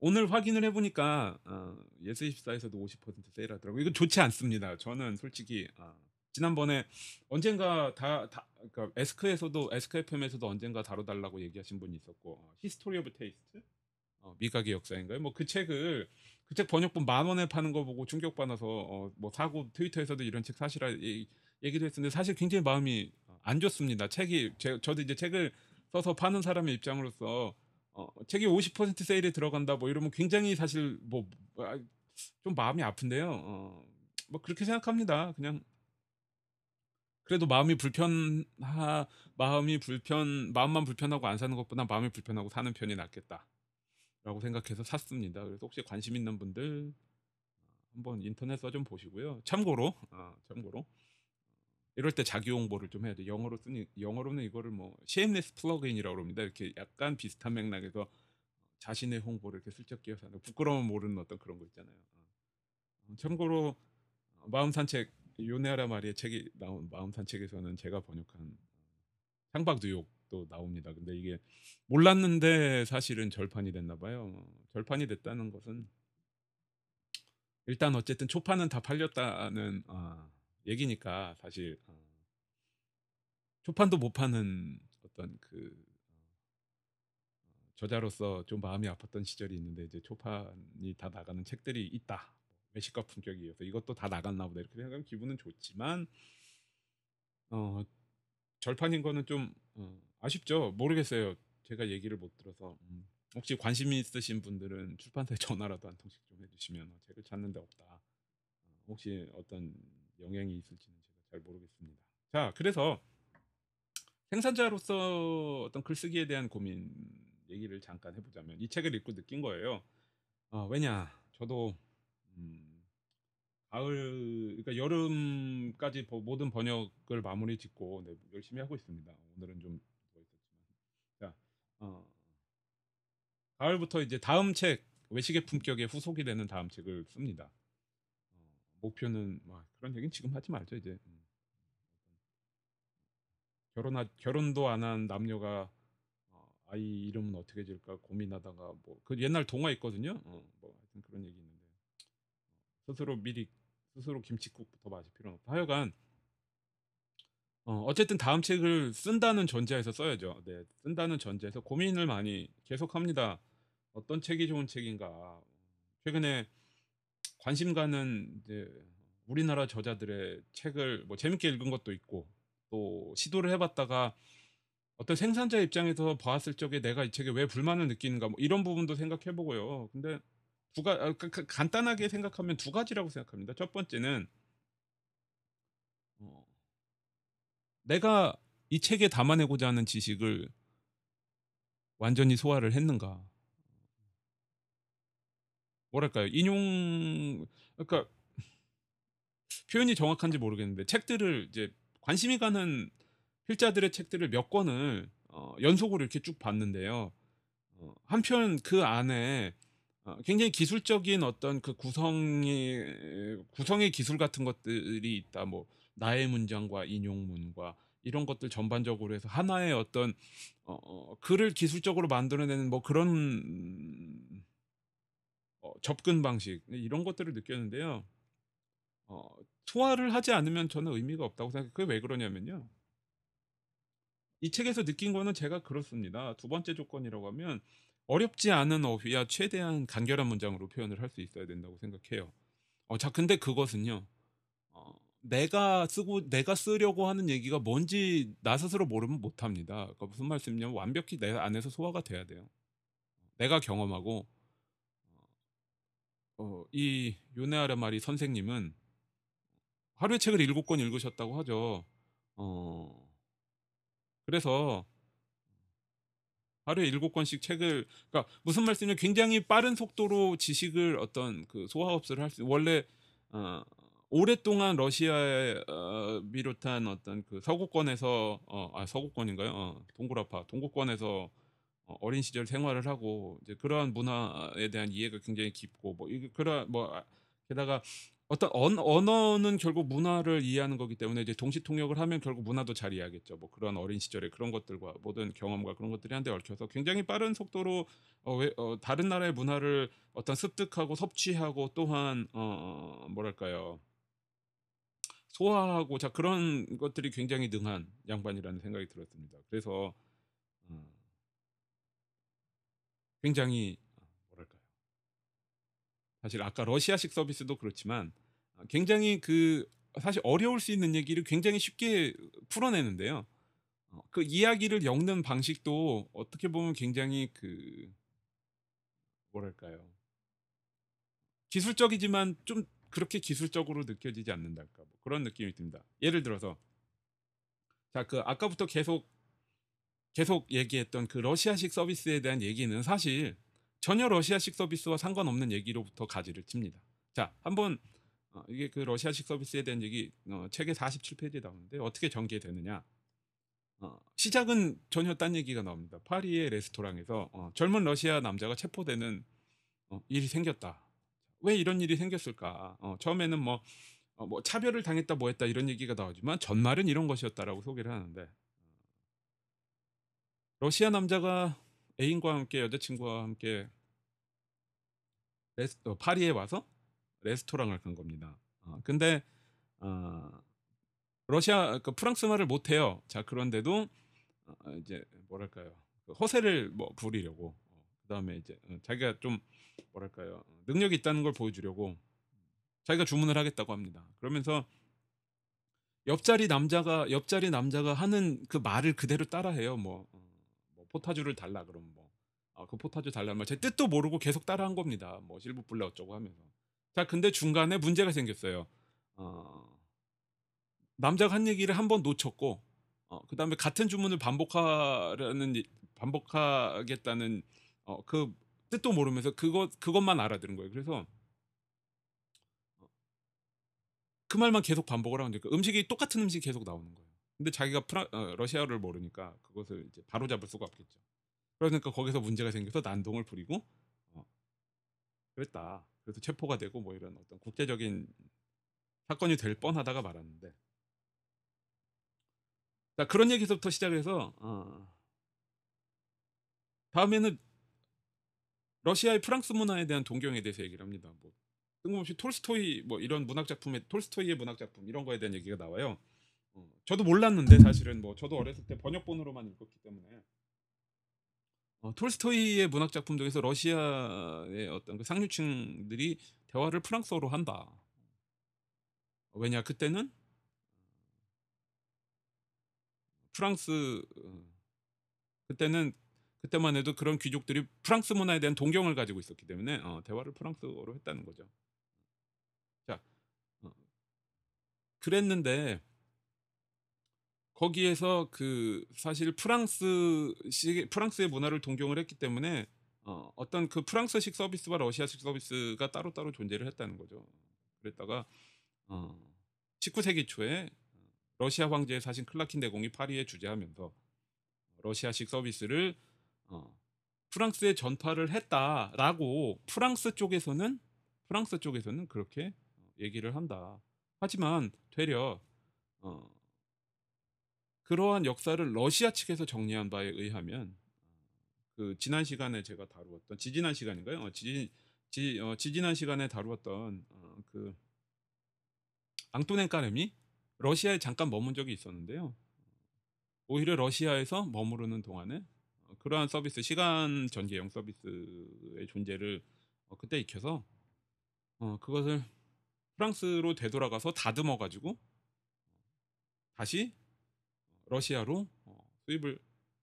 오늘 확인을 해보니까 어, 예스24에서도 50% 세일하더라고요. 이거 좋지 않습니다. 저는 솔직히 어, 지난번에 언젠가 다, 다 그러니까 Ask에서도 AskFM에서도 언젠가 다뤄달라고 얘기하신 분이 있었고 어, History of Taste 어, 미각의 역사인가요? 뭐 그 책을 그 책 번역본 만 원에 파는 거 보고 충격받아서 어, 뭐 사고 트위터에서도 이런 책 사시라 얘기, 얘기도 했었는데 사실 굉장히 마음이 안 좋습니다. 책이 제, 저도 이제 책을 써서 파는 사람의 입장으로서 어, 책이 50% 세일에 들어간다 뭐 이러면 굉장히 사실 뭐 좀 마음이 아픈데요. 어, 뭐 그렇게 생각합니다. 그냥 그래도 마음이 불편하 마음이 불편 마음만 불편하고 안 사는 것보다 마음이 불편하고 사는 편이 낫겠다 라고 생각해서 샀습니다. 그래서 혹시 관심 있는 분들 한번 인터넷 좀 보시고요. 참고로 어, 참고로 이럴 때 자기 홍보를 좀 해야 돼. 영어로 쓰니 영어로는 이거를 뭐 shameless 플러그인이라고 합니다. 이렇게 약간 비슷한 맥락에서 자신의 홍보를 이렇게 슬쩍 끼워서 하는 부끄러움 모르는 어떤 그런 거 있잖아요. 어, 참고로 어, 마음 산책 요네아라 마리의 책이 나온 마음 산책에서는 제가 번역한 창박 뉴욕 도 나옵니다. 근데 이게 몰랐는데 사실은 절판이 됐나 봐요. 어, 절판이 됐다는 것은 일단 어쨌든 초판은 다 팔렸다는 아, 얘기니까 사실 어, 초판도 못 파는 어떤 그 어, 저자로서 좀 마음이 아팠던 시절이 있는데 이제 초판이 다 나가는 책들이 있다. 외식과 품격이 이어서 이것도 다 나갔나 보다 이렇게 생각하면 기분은 좋지만 어 절판인 거는 좀 어, 아쉽죠. 모르겠어요. 제가 얘기를 못 들어서 음, 혹시 관심 있으신 분들은 출판사에 <laughs> 전화라도 한 통씩 좀 해주시면 어, 책을 찾는 데 없다. 어, 혹시 어떤 영향이 있을지는 제가 잘 모르겠습니다. 자, 그래서 생산자로서 어떤 글쓰기에 대한 고민 얘기를 잠깐 해보자면 이 책을 읽고 느낀 거예요. 어, 왜냐, 저도 음, 가을, 그러니까 여름까지 버- 모든 번역을 마무리 짓고 네, 열심히 하고 있습니다. 오늘은 좀 있었지만, 자, 어, 가을부터 이제 다음 책 외식의 품격의 후속이 되는 다음 책을 씁니다. 어, 목표는 와, 그런 얘기는 지금 하지 말죠 이제. 음. 결혼하 결혼도 안 한 남녀가 어, 아이 이름은 어떻게 지을까 고민하다가 뭐 그 옛날 동화 있거든요. 어, 뭐 하여튼 그런 얘기 있는데 스스로 미리 스스로 김치국부터 마실 필요는 없다. 하여간 어, 어쨌든 다음 책을 쓴다는 전제에서 써야죠. 네, 쓴다는 전제에서 고민을 많이 계속합니다. 어떤 책이 좋은 책인가. 최근에 관심 가는 이제 우리나라 저자들의 책을 뭐 재밌게 읽은 것도 있고 또 시도를 해봤다가 어떤 생산자 입장에서 봤을 적에 내가 이 책에 왜 불만을 느끼는가 뭐 이런 부분도 생각해보고요. 근데 두 가, 아, 그- 그- 간단하게 생각하면 두 가지라고 생각합니다. 첫 번째는 어, 내가 이 책에 담아내고자 하는 지식을 완전히 소화를 했는가? 뭐랄까요? 인용 그러니까 표현이 정확한지 모르겠는데 책들을 이제 관심이 가는 필자들의 책들을 몇 권을 어, 연속으로 이렇게 쭉 봤는데요. 어, 한편 그 안에 어, 굉장히 기술적인 어떤 그 구성이 구성의 기술 같은 것들이 있다. 뭐 나의 문장과 인용문과 이런 것들 전반적으로 해서 하나의 어떤 어, 어, 글을 기술적으로 만들어내는 뭐 그런 어, 접근 방식 이런 것들을 느꼈는데요. 어, 소화를 하지 않으면 저는 의미가 없다고 생각해요. 그게 왜 그러냐면요. 이 책에서 느낀 거는 제가 그렇습니다. 두 번째 조건이라고 하면 어렵지 않은 어휘와 최대한 간결한 문장으로 표현을 할 수 있어야 된다고 생각해요. 어, 자, 근데 그것은요. 어, 내가 쓰고 내가 쓰려고 하는 얘기가 뭔지 나 스스로 모르면 못 합니다. 그러니까 무슨 말씀이냐면 완벽히 내 안에서 소화가 돼야 돼요. 내가 경험하고 어, 이 요네아르 마리 선생님은 하루에 책을 일곱 권 읽으셨다고 하죠. 어, 그래서 하루에 일곱 권씩 책을 그러니까 무슨 말씀이냐면 굉장히 빠른 속도로 지식을 어떤 그 소화 흡수를 할 수 원래 어, 오랫동안 러시아에 어, 비롯한 어떤 그 서구권에서 어, 아 서구권인가요? 어, 동굴아파 동구권에서 어, 어린 시절 생활을 하고 이제 그러한 문화에 대한 이해가 굉장히 깊고 뭐 이게 그러 뭐 아, 게다가 어떤 언, 언어는 결국 문화를 이해하는 거기 때문에 이제 동시 통역을 하면 결국 문화도 잘 이해하겠죠. 뭐 그런 어린 시절의 그런 것들과 모든 경험과 그런 것들이 한데 얽혀서 굉장히 빠른 속도로 어, 왜, 어, 다른 나라의 문화를 어떤 습득하고 섭취하고 또한 어, 어 뭐랄까요 소화하고 자 그런 것들이 굉장히 능한 양반이라는 생각이 들었습니다. 그래서 어, 굉장히. 사실 아까 러시아식 서비스도 그렇지만 어, 굉장히 그 사실 어려울 수 있는 얘기를 굉장히 쉽게 풀어내는데요. 어, 그 이야기를 엮는 방식도 어떻게 보면 굉장히 그 뭐랄까요. 기술적이지만 좀 그렇게 기술적으로 느껴지지 않는달까 뭐 그런 느낌이 듭니다. 예를 들어서 자 그 아까부터 계속 계속 얘기했던 그 러시아식 서비스에 대한 얘기는 사실 전혀 러시아식 서비스와 상관없는 얘기로부터 가지를 칩니다. 자, 한번 어, 이게 그 러시아식 서비스에 대한 얘기 어, 책에 47페이지에 나오는데 어떻게 전개되느냐? 어, 시작은 전혀 딴 얘기가 나옵니다. 파리의 레스토랑에서 어, 젊은 러시아 남자가 체포되는 어, 일이 생겼다. 왜 이런 일이 생겼을까? 어, 처음에는 뭐, 어, 뭐 차별을 당했다 뭐 했다 이런 얘기가 나오지만 전말은 이런 것이었다라고 소개를 하는데 러시아 남자가 애인과 함께 여자친구와 함께 레스, 어, 파리에 와서 레스토랑을 간 겁니다. 어, 근데 어, 러시아 그 프랑스 말을 못 해요. 자 그런데도 어, 이제 뭐랄까요 그 허세를 뭐 부리려고 어, 그다음에 이제 어, 자기가 좀 뭐랄까요 능력이 있다는 걸 보여주려고 자기가 주문을 하겠다고 합니다. 그러면서 옆자리 남자가 옆자리 남자가 하는 그 말을 그대로 따라해요. 뭐 포타주를 달라 그러면 뭐 아, 그 포타주 달라면 제 뜻도 모르고 계속 따라한 겁니다. 뭐 실부 불레 어쩌고 하면서. 자, 근데 중간에 문제가 생겼어요. 어, 남자가 한 얘기를 한 번 놓쳤고, 어, 그 다음에 같은 주문을 반복하라는 반복하겠다는 어, 그 뜻도 모르면서 그것 그것만 알아들은 거예요. 그래서 어, 그 말만 계속 반복을 하는데 그 음식이 똑같은 음식이 계속 나오는 거예요. 근데 자기가 프라, 어, 러시아어를 모르니까 그것을 이제 바로 잡을 수가 없겠죠. 그러니까 거기서 문제가 생겨서 난동을 부리고 어, 그랬다. 그래서 체포가 되고 뭐 이런 어떤 국제적인 사건이 될 뻔하다가 말았는데 자 그런 얘기서부터 시작해서 어, 다음에는 러시아의 프랑스 문화에 대한 동경에 대해서 얘기를 합니다. 뭐 뜬금없이 톨스토이 뭐 이런 문학 작품에 톨스토이의 문학 작품 이런 거에 대한 얘기가 나와요. 어, 저도 몰랐는데 사실은 뭐 저도 어렸을 때 번역본으로만 읽었기 때문에 어, 톨스토이의 문학 작품 중에서 러시아의 어떤 그 상류층들이 대화를 프랑스어로 한다. 왜냐 그때는 프랑스 어, 그때는 그때만 해도 그런 귀족들이 프랑스 문화에 대한 동경을 가지고 있었기 때문에 어, 대화를 프랑스어로 했다는 거죠. 자, 어, 그랬는데 거기에서 그 사실 프랑스 프랑스의 문화를 동경을 했기 때문에 어, 어떤 그 프랑스식 서비스와 러시아식 서비스가 따로따로 존재를 했다는 거죠. 그랬다가 어, 19세기 초에 러시아 황제의 사신 클라킨 대공이 파리에 주재하면서 러시아식 서비스를 어, 프랑스에 전파를 했다라고 프랑스 쪽에서는 프랑스 쪽에서는 그렇게 얘기를 한다. 하지만 되려 어, 그러한 역사를 러시아 측에서 정리한 바에 의하면 그 지난 시간에 제가 다루었던 지지난 시간인가요? 어, 지, 지, 어, 지지난 시간에 다루었던 어, 그 앙토넨 까렘이 러시아에 잠깐 머문 적이 있었는데요. 오히려 러시아에서 머무르는 동안에 어 그러한 서비스 시간 전개형 서비스의 존재를 어 그때 익혀서 어 그것을 프랑스로 되돌아가서 다듬어 가지고 다시 러시아로 어 수입을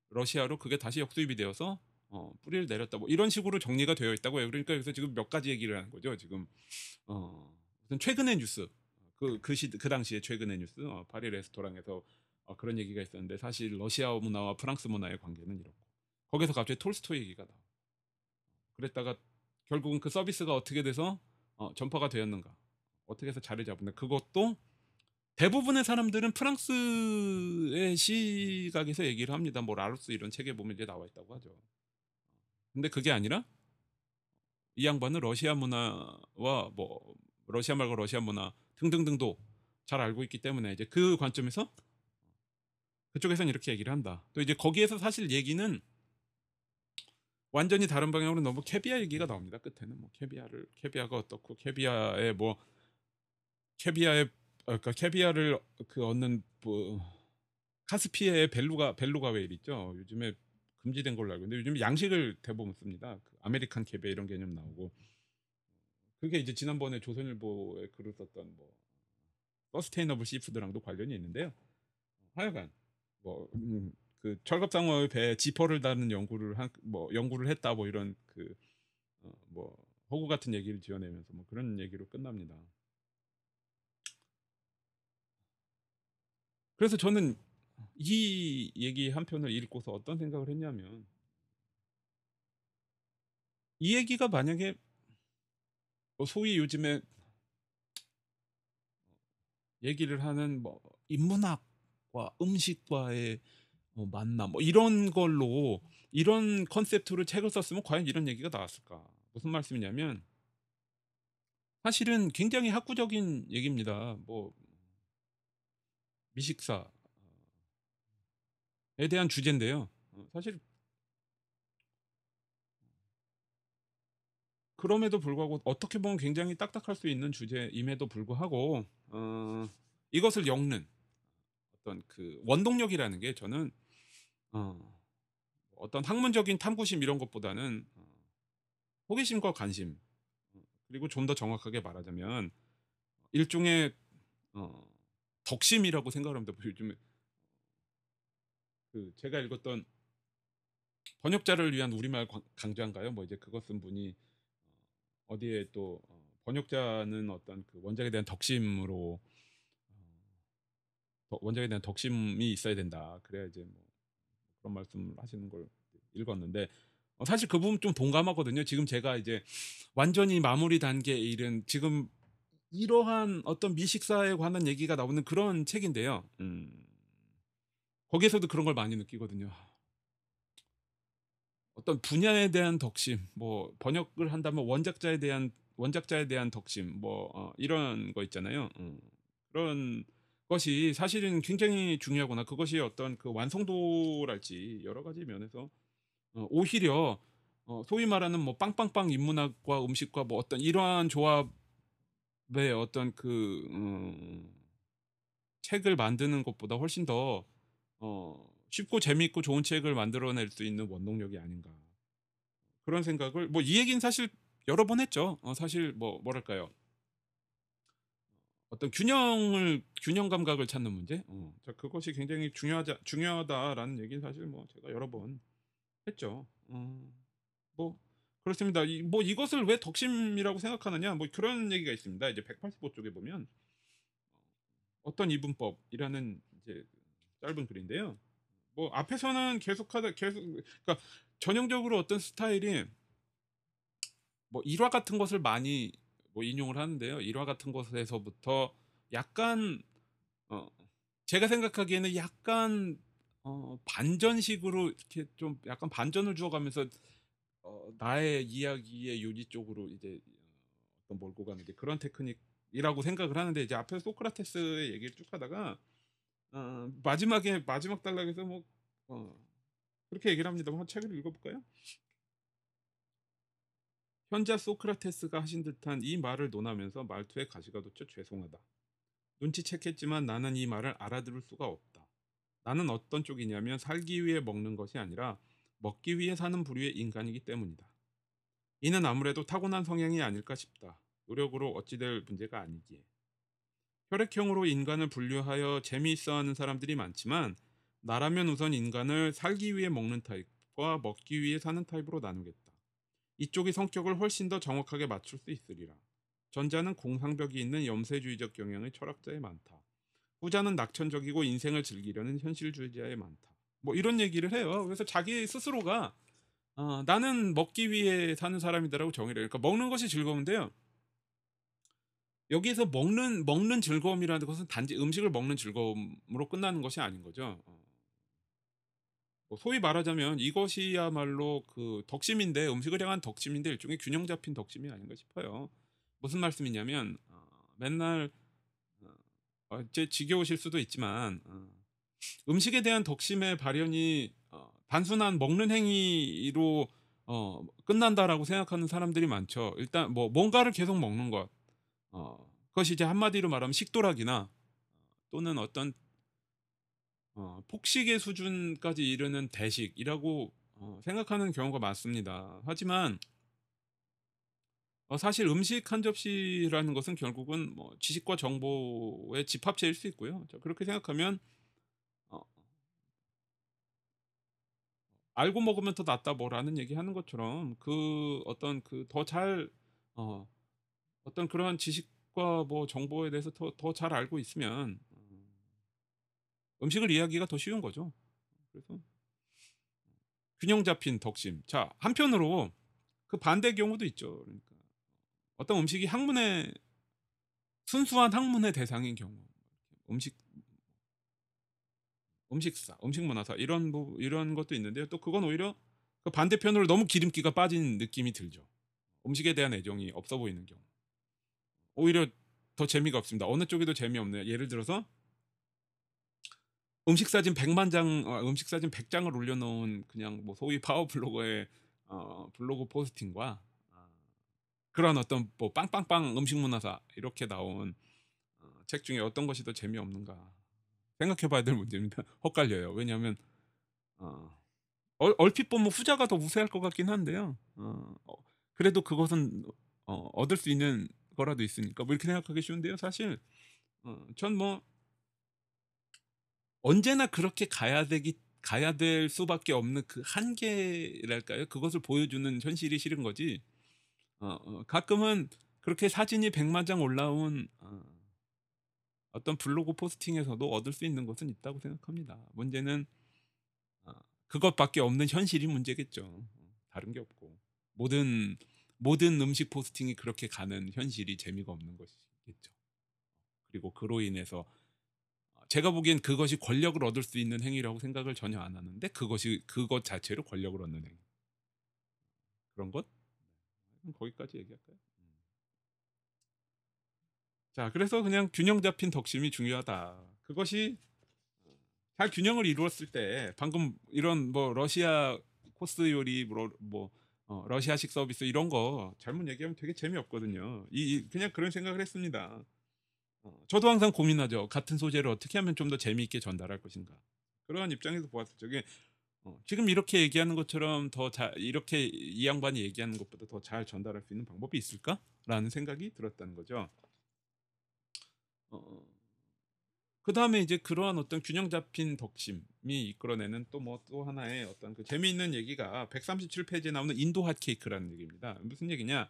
러시아로 그게 다시 역수입이 되어서 어 뿌리를 내렸다. 뭐 이런 식으로 정리가 되어 있다고 해요. 그러니까 여기서 지금 몇 가지 얘기를 하는 거죠. 지금 어 우선 최근의 뉴스 그그시그 당시에 최근의 뉴스 어 파리 레스토랑에서 어 그런 얘기가 있었는데 사실 러시아 문화와 프랑스 문화의 관계는 이렇고 거기서 갑자기 톨스토이 얘기가 나와. 그랬다가 결국은 그 서비스가 어떻게 돼서 어 전파가 되었는가? 어떻게 해서 자리 잡았나? 그것도 대부분의 사람들은 프랑스의 시각에서 얘기를 합니다. 뭐 라루스 이런 책에 보면 이제 나와 있다고 하죠. 근데 그게 아니라 이 양반은 러시아 문화와 뭐 러시아 말고 러시아 문화 등등등도 잘 알고 있기 때문에 이제 그 관점에서 그쪽에서는 이렇게 얘기를 한다. 또 이제 거기에서 사실 얘기는 완전히 다른 방향으로 너무 캐비아 얘기가 나옵니다. 끝에는 뭐 캐비아를 캐비아가 어떻고 캐비아의 뭐 캐비아의 어 그러니까 캐비아를 그 얻는 뭐 카스피해의 beluga beluga whale 있죠. 요즘에 금지된 걸로 알고 있는데 요즘 양식을 대부분 씁니다. 그 American caviar 이런 개념 나오고 그게 이제 지난번에 조선일보에 글을 썼던 뭐 sustainable seafood랑도 관련이 있는데요. 하여간 뭐 음 그 철갑상어의 배에 지퍼를 다는 연구를 한 뭐 연구를 했다 뭐 이런 그어뭐 허구 같은 얘기를 지어내면서 뭐 그런 얘기로 끝납니다. 그래서 저는 이 얘기 한 편을 읽고서 어떤 생각을 했냐면 이 얘기가 만약에 뭐 소위 요즘에 얘기를 하는 뭐 인문학과 음식과의 뭐 만남 뭐 이런 걸로 이런 컨셉트로 책을 썼으면 과연 이런 얘기가 나왔을까? 무슨 말씀이냐면 사실은 굉장히 학구적인 얘기입니다. 뭐 미식사에 대한 주제인데요. 어 사실 그럼에도 불구하고 어떻게 보면 굉장히 딱딱할 수 있는 주제임에도 불구하고 어 이것을 엮는 어떤 그 원동력이라는 게 저는 어 어떤 학문적인 탐구심 이런 것보다는 어 호기심과 관심 어 그리고 좀 더 정확하게 말하자면 일종의 어 덕심이라고 생각을 합니다. 뭐 요즘에 그 제가 읽었던 번역자를 위한 우리말 광 강좌인가요? 뭐 이제 그거 쓴 분이 어 어디에 또어 번역자는 어떤 그 원작에 대한 덕심으로 어 원작에 대한 덕심이 있어야 된다. 그래야 이제 뭐 그런 말씀을 하시는 걸 읽었는데 어 사실 그 부분 좀 동감하거든요. 지금 제가 이제 완전히 마무리 단계에 이른 지금 이러한 어떤 미식사에 관한 얘기가 나오는 그런 책인데요. 음. 거기에서도 그런 걸 많이 느끼거든요. 어떤 분야에 대한 덕심, 뭐 번역을 한다면 원작자에 대한 원작자에 대한 덕심 뭐 어 이런 거 있잖아요. 음. 그런 것이 사실은 굉장히 중요하구나. 그것이 어떤 그 완성도랄지 여러 가지 면에서 어 오히려 어 소위 말하는 뭐 빵빵빵 인문학과 음식과 뭐 어떤 이러한 조합 의 어떤 그 음 책을 만드는 것보다 훨씬 더 어 쉽고 재미있고 좋은 책을 만들어낼 수 있는 원동력이 아닌가. 그런 생각을 뭐 이 얘기는 사실 여러 번 했죠. 어 사실 뭐 뭐랄까요. 어떤 균형을 균형 감각을 찾는 문제. 어자 그것이 굉장히 중요하자 중요하다라는 얘기는 사실 뭐 제가 여러 번 했죠. 어 뭐 그렇습니다. 이 뭐 이것을 왜 덕심이라고 생각하느냐 뭐 그런 얘기가 있습니다. 이제 185 쪽에 보면 어떤 이분법이라는 이제 짧은 글인데요. 뭐 앞에서는 계속하다 계속 그러니까 전형적으로 어떤 스타일이 뭐 일화 같은 것을 많이 뭐 인용을 하는데요. 일화 같은 것에서부터 약간 어 제가 생각하기에는 약간 어 반전식으로 이렇게 좀 약간 반전을 주어 가면서 어 나의 이야기의 요지 쪽으로 이제 어떤 몰고 가는 게 그런 테크닉이라고 생각을 하는데 이제 앞에서 소크라테스의 얘기를 쭉 하다가 어 마지막에 마지막 단락에서 뭐 어 그렇게 얘기를 합니다. 한번 책을 읽어 볼까요? 현자 소크라테스가 하신 듯한 이 말을 논하면서 말투에 가시가 돋쳐 죄송하다. 눈치챘겠지만 나는 이 말을 알아들을 수가 없다. 나는 어떤 쪽이냐면 살기 위해 먹는 것이 아니라 먹기 위해 사는 부류의 인간이기 때문이다. 이는 아무래도 타고난 성향이 아닐까 싶다. 노력으로 어찌될 문제가 아니기에. 혈액형으로 인간을 분류하여 재미있어하는 사람들이 많지만 나라면 우선 인간을 살기 위해 먹는 타입과 먹기 위해 사는 타입으로 나누겠다. 이쪽이 성격을 훨씬 더 정확하게 맞출 수 있으리라. 전자는 공상벽이 있는 염세주의적 경향의 철학자에 많다. 후자는 낙천적이고 인생을 즐기려는 현실주의자에 많다. 뭐 이런 얘기를 해요. 그래서 자기 스스로가 어, 나는 먹기 위해 사는 사람이다라고 정의를 해요. 그러니까 먹는 것이 즐거운데요. 여기에서 먹는 먹는 즐거움이라는 것은 단지 음식을 먹는 즐거움으로 끝나는 것이 아닌 거죠. 어. 뭐 소위 말하자면 이것이야말로 그 덕심인데 음식을 향한 덕심인데 일종의 균형 잡힌 덕심이 아닌가 싶어요. 무슨 말씀이냐면 어, 맨날 어, 제 지겨우실 수도 있지만 어, 음식에 대한 덕심의 발현이 어, 단순한 먹는 행위로 어, 끝난다라고 생각하는 사람들이 많죠. 일단 뭐 뭔가를 계속 먹는 것, 어, 그것이 이제 한마디로 말하면 식도락이나 또는 어떤 어, 폭식의 수준까지 이르는 대식이라고 어, 생각하는 경우가 많습니다. 하지만 어, 사실 음식 한 접시라는 것은 결국은 뭐 지식과 정보의 집합체일 수 있고요. 자, 그렇게 생각하면 알고 먹으면 더 낫다 뭐라는 얘기 하는 것처럼 그 어떤 그 더 잘 어, 어떤 그러한 지식과 뭐 정보에 대해서 더더잘 알고 있으면 음식을 이해하기가 더 쉬운 거죠. 그래서 균형 잡힌 덕심. 자 한편으로 그 반대 경우도 있죠. 그러니까 어떤 음식이 학문의 순수한 학문의 대상인 경우, 음식 음식사, 음식 문화사 이런 부, 이런 것도 있는데요. 또 그건 오히려 그 반대편으로 너무 기름기가 빠진 느낌이 들죠. 음식에 대한 애정이 없어 보이는 경우. 오히려 더 재미가 없습니다. 어느 쪽에도 재미없네요. 예를 들어서 음식 사진 100만 장, 어, 음식 사진 100장을 올려놓은 그냥 뭐 소위 파워 블로거의 어, 블로그 포스팅과 어, 그런 어떤 뭐 빵빵빵 음식 문화사 이렇게 나온 어, 책 중에 어떤 것이 더 재미없는가 생각해봐야 될 문제입니다. <laughs> 헛갈려요. 왜냐하면 어, 얼핏 보면 후자가 더 우세할 것 같긴 한데요. 어, 어, 그래도 그것은 어, 얻을 수 있는 거라도 있으니까 뭐 이렇게 생각하기 쉬운데요. 사실 어, 전뭐 언제나 그렇게 가야 되기 가야 될 수밖에 없는 그 한계랄까요? 그것을 보여주는 현실이 싫은 거지. 어, 어, 가끔은 그렇게 사진이 100만 장 올라온 어, 어떤 블로그 포스팅에서도 얻을 수 있는 것은 있다고 생각합니다. 문제는 어, 그것밖에 없는 현실이 문제겠죠. 다른 게 없고 모든 모든 음식 포스팅이 그렇게 가는 현실이 재미가 없는 것이겠죠. 그리고 그로 인해서 제가 보기엔 그것이 권력을 얻을 수 있는 행위라고 생각을 전혀 안 하는데 그것이 그것 자체로 권력을 얻는 행위. 그런 것? 네. 거기까지 얘기할까요? 음. 자, 그래서 그냥 균형 잡힌 덕심이 중요하다. 그것이 잘 균형을 이루었을 때 방금 이런 뭐 러시아 코스 요리 뭐, 뭐 어, 러시아식 서비스 이런 거 잘못 얘기하면 되게 재미없거든요. 이 그냥 그런 생각을 했습니다. 어, 저도 항상 고민하죠. 같은 소재를 어떻게 하면 좀 더 재미있게 전달할 것인가. 그러한 입장에서 보았을 적에 어, 지금 이렇게 얘기하는 것처럼 더잘 이렇게 이 양반이 얘기하는 것보다 더 잘 전달할 수 있는 방법이 있을까라는 생각이 들었다는 거죠. 어, 그 다음에 이제 그러한 어떤 균형 잡힌 덕심이 이끌어내는 또 뭐또 뭐 또 하나의 어떤 그 재미있는 얘기가 137페이지에 나오는 인도 핫케이크라는 얘기입니다. 무슨 얘기냐?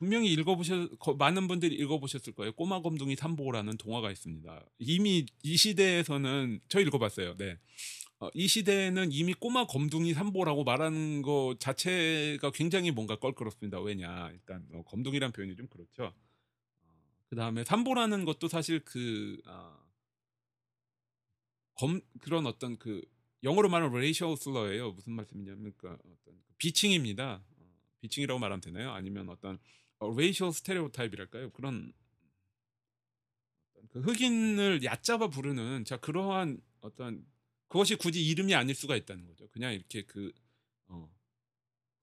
분명히 읽어보셨 많은 분들이 읽어보셨을 거예요. 꼬마 검둥이 삼보라는 동화가 있습니다. 이미 이 시대에서는 저 읽어봤어요. 네. 어, 이 시대에는 이미 꼬마 검둥이 삼보라고 말하는 것 자체가 굉장히 뭔가 껄끄럽습니다. 왜냐 일단 어, 검둥이란 표현이 좀 그렇죠. 어, 그 다음에 삼보라는 것도 사실 그 어, 검, 그런 어떤 그 영어로 말하면 racial slur예요. 무슨 말씀이냐면 그 어떤 비칭입니다. 어, 비칭이라고 말하면 되나요? 아니면 어떤 racial stereotype이랄까요? 그런 그 흑인을 얕잡아 부르는 자 그러한 어떤 그것이 굳이 이름이 아닐 수가 있다는 거죠. 그냥 이렇게 그 어,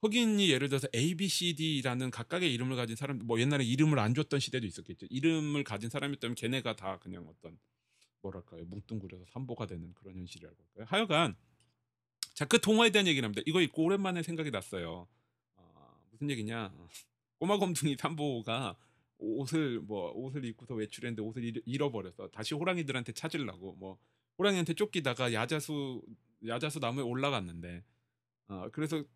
흑인이 예를 들어서 A, B, C, D라는 각각의 이름을 가진 사람, 뭐 옛날에 이름을 안 줬던 시대도 있었겠죠. 이름을 가진 사람이었다면 걔네가 다 그냥 어떤 뭐랄까요 뭉뚱그려서 삼보가 되는 그런 현실이라고 할까요. 하여간 자, 그 동화에 대한 얘기를 합니다. 이거 읽고 오랜만에 생각이 났어요. 어, 무슨 얘기냐? <laughs> 꼬마 검둥이 삼보가 옷을 뭐 옷을 입고서 외출했는데 옷을 잃- 잃어버려서 다시 호랑이들한테 찾으려고 뭐 호랑이한테 쫓기다가 야자수 야자수 나무에 올라갔는데 어, 그래서 그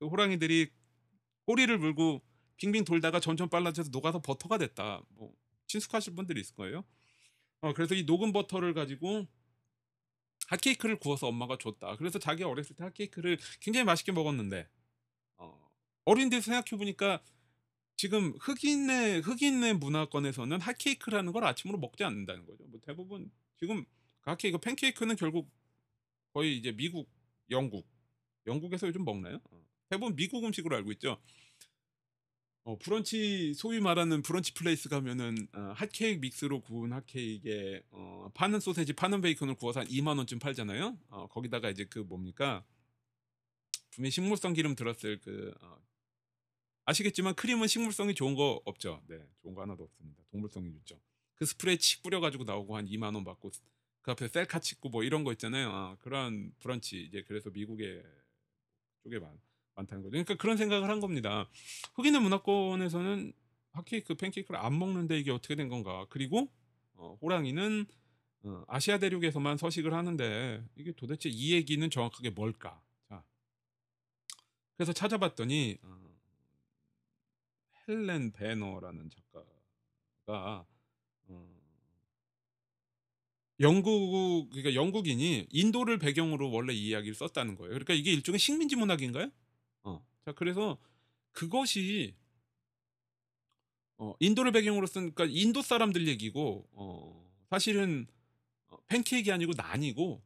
호랑이들이 꼬리를 물고 빙빙 돌다가 점점 빨라져서 녹아서 버터가 됐다. 뭐 친숙하실 분들이 있을 거예요. 어, 그래서 이 녹은 버터를 가지고 핫케이크를 구워서 엄마가 줬다. 그래서 자기 어렸을 때 핫케이크를 굉장히 맛있게 먹었는데 어, 어린데 생각해 보니까 지금 흑인의 흑인의 문화권에서는 핫케이크라는 걸 아침으로 먹지 않는다는 거죠. 뭐 대부분 지금 그 핫케이크 팬케이크는 결국 거의 이제 미국, 영국, 영국에서 요즘 먹나요? 어, 대부분 미국 음식으로 알고 있죠. 어, 브런치 소위 말하는 brunch place 가면은 어, 핫케이크 믹스로 구운 핫케이크에 어, 파는 소세지, 파는 베이컨을 구워서 한 2만 원쯤 팔잖아요. 어, 거기다가 이제 그 뭡니까? 분명히 식물성 기름 들었을 그 어, 아시겠지만 크림은 식물성이 좋은 거 없죠. 네, 좋은 거 하나도 없습니다. 동물성이 좋죠. 그 스프레이 칙 뿌려가지고 나오고 한 2만 원 받고 그 앞에 셀카 찍고 뭐 이런 거 있잖아요. 아, 그런 브런치 이제 그래서 미국에 쪽에 많, 많다는 거죠. 그러니까 그런 생각을 한 겁니다. 흑인의 문화권에서는 핫케이크, 팬케이크를 안 먹는데 이게 어떻게 된 건가? 그리고 어, 호랑이는 어, 아시아 대륙에서만 서식을 하는데 이게 도대체 이 얘기는 정확하게 뭘까? 자, 그래서 찾아봤더니 어, 헬렌 베너라는 작가가 어, 영국 그러니까 영국인이 인도를 배경으로 원래 이 이야기를 썼다는 거예요. 그러니까 이게 일종의 식민지 문학인가요? 어. 자, 그래서 그것이 어, 인도를 배경으로 쓴 그러니까 인도 사람들 얘기고 어, 사실은 어, 팬케이크가 아니고 난이고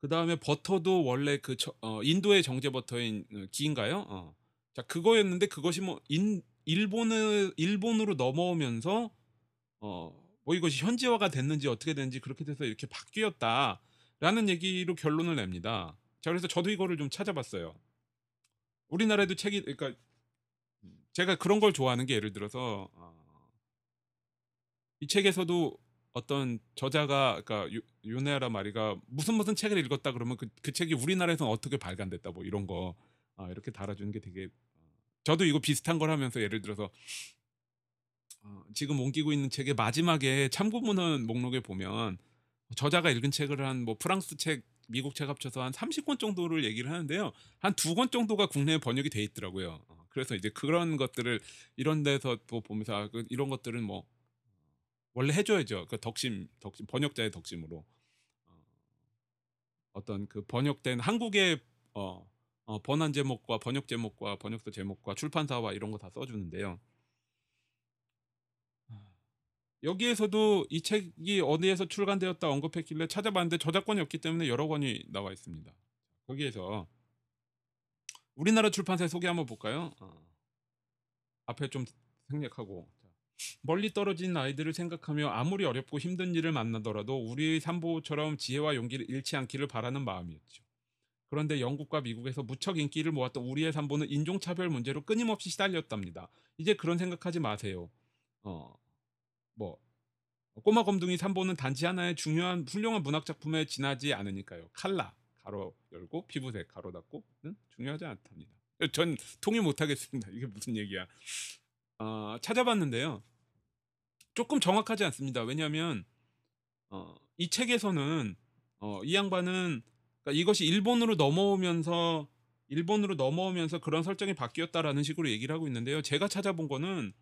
그 다음에 버터도 원래 그 저- 어, 인도의 정제 버터인 어, 기인가요? 어. 자 그거였는데 그것이 뭐 인, 일본을 일본으로 넘어오면서 어, 뭐 이것이 현지화가 됐는지 어떻게 됐는지 그렇게 돼서 이렇게 바뀌었다라는 얘기로 결론을 냅니다. 자 그래서 저도 이거를 좀 찾아봤어요. 우리나라에도 책이 그러니까 제가 그런 걸 좋아하는 게 예를 들어서 어, 이 책에서도 어떤 저자가 그러니까 유- 요네하라 마리가 무슨 무슨 책을 읽었다 그러면 그, 그 책이 우리나라에서는 어떻게 발간됐다 뭐 이런 거 아, 이렇게 달아주는 게 되게 어, 저도 이거 비슷한 걸 하면서 예를 들어서 어, 지금 옮기고 있는 책의 마지막에 참고문헌 목록에 보면 저자가 읽은 책을 한 뭐 프랑스 책, 미국 책 합쳐서 한 30권 정도를 얘기를 하는데요. 한 두 권 정도가 국내에 번역이 돼 있더라고요. 어, 그래서 이제 그런 것들을 이런 데서 또 보면서 아, 그 이런 것들은 뭐 원래 해줘야죠. 그 덕심, 덕심 번역자의 덕심으로 어, 어떤 그 번역된 한국의 어, 어, 번안 제목과 번역 제목과 번역서 제목과 출판사와 이런 거 다 써주는데요. 여기에서도 이 책이 어디에서 출간되었다 언급했길래 찾아봤는데 저작권이 없기 때문에 여러 권이 나와 있습니다. 거기에서 우리나라 출판사 소개 한번 볼까요? 어. 앞에 좀 생략하고 자, 멀리 떨어진 아이들을 생각하며 아무리 어렵고 힘든 일을 만나더라도 우리의 삼보처럼 지혜와 용기를 잃지 않기를 바라는 마음이었죠. 그런데 영국과 미국에서 무척 인기를 모았던 우리의 삼보는 인종차별 문제로 끊임없이 시달렸답니다. 이제 그런 생각하지 마세요. 어, 뭐 꼬마 검둥이 삼보는 단지 하나의 중요한 훌륭한 문학 작품에 지나지 않으니까요. 칼라 가로 열고 피부색 가로 닫고는 중요하지 않답니다. 전 통일 못하겠습니다. 이게 무슨 얘기야? 어, 찾아봤는데요. 조금 정확하지 않습니다. 왜냐하면 어, 이 책에서는 어, 이 양반은 그러니까 이것이 일본으로 넘어오면서 일본으로 넘어오면서 그런 설정이 바뀌었다라는 식으로 얘기를 하고 있는데요. 제가 찾아본 거는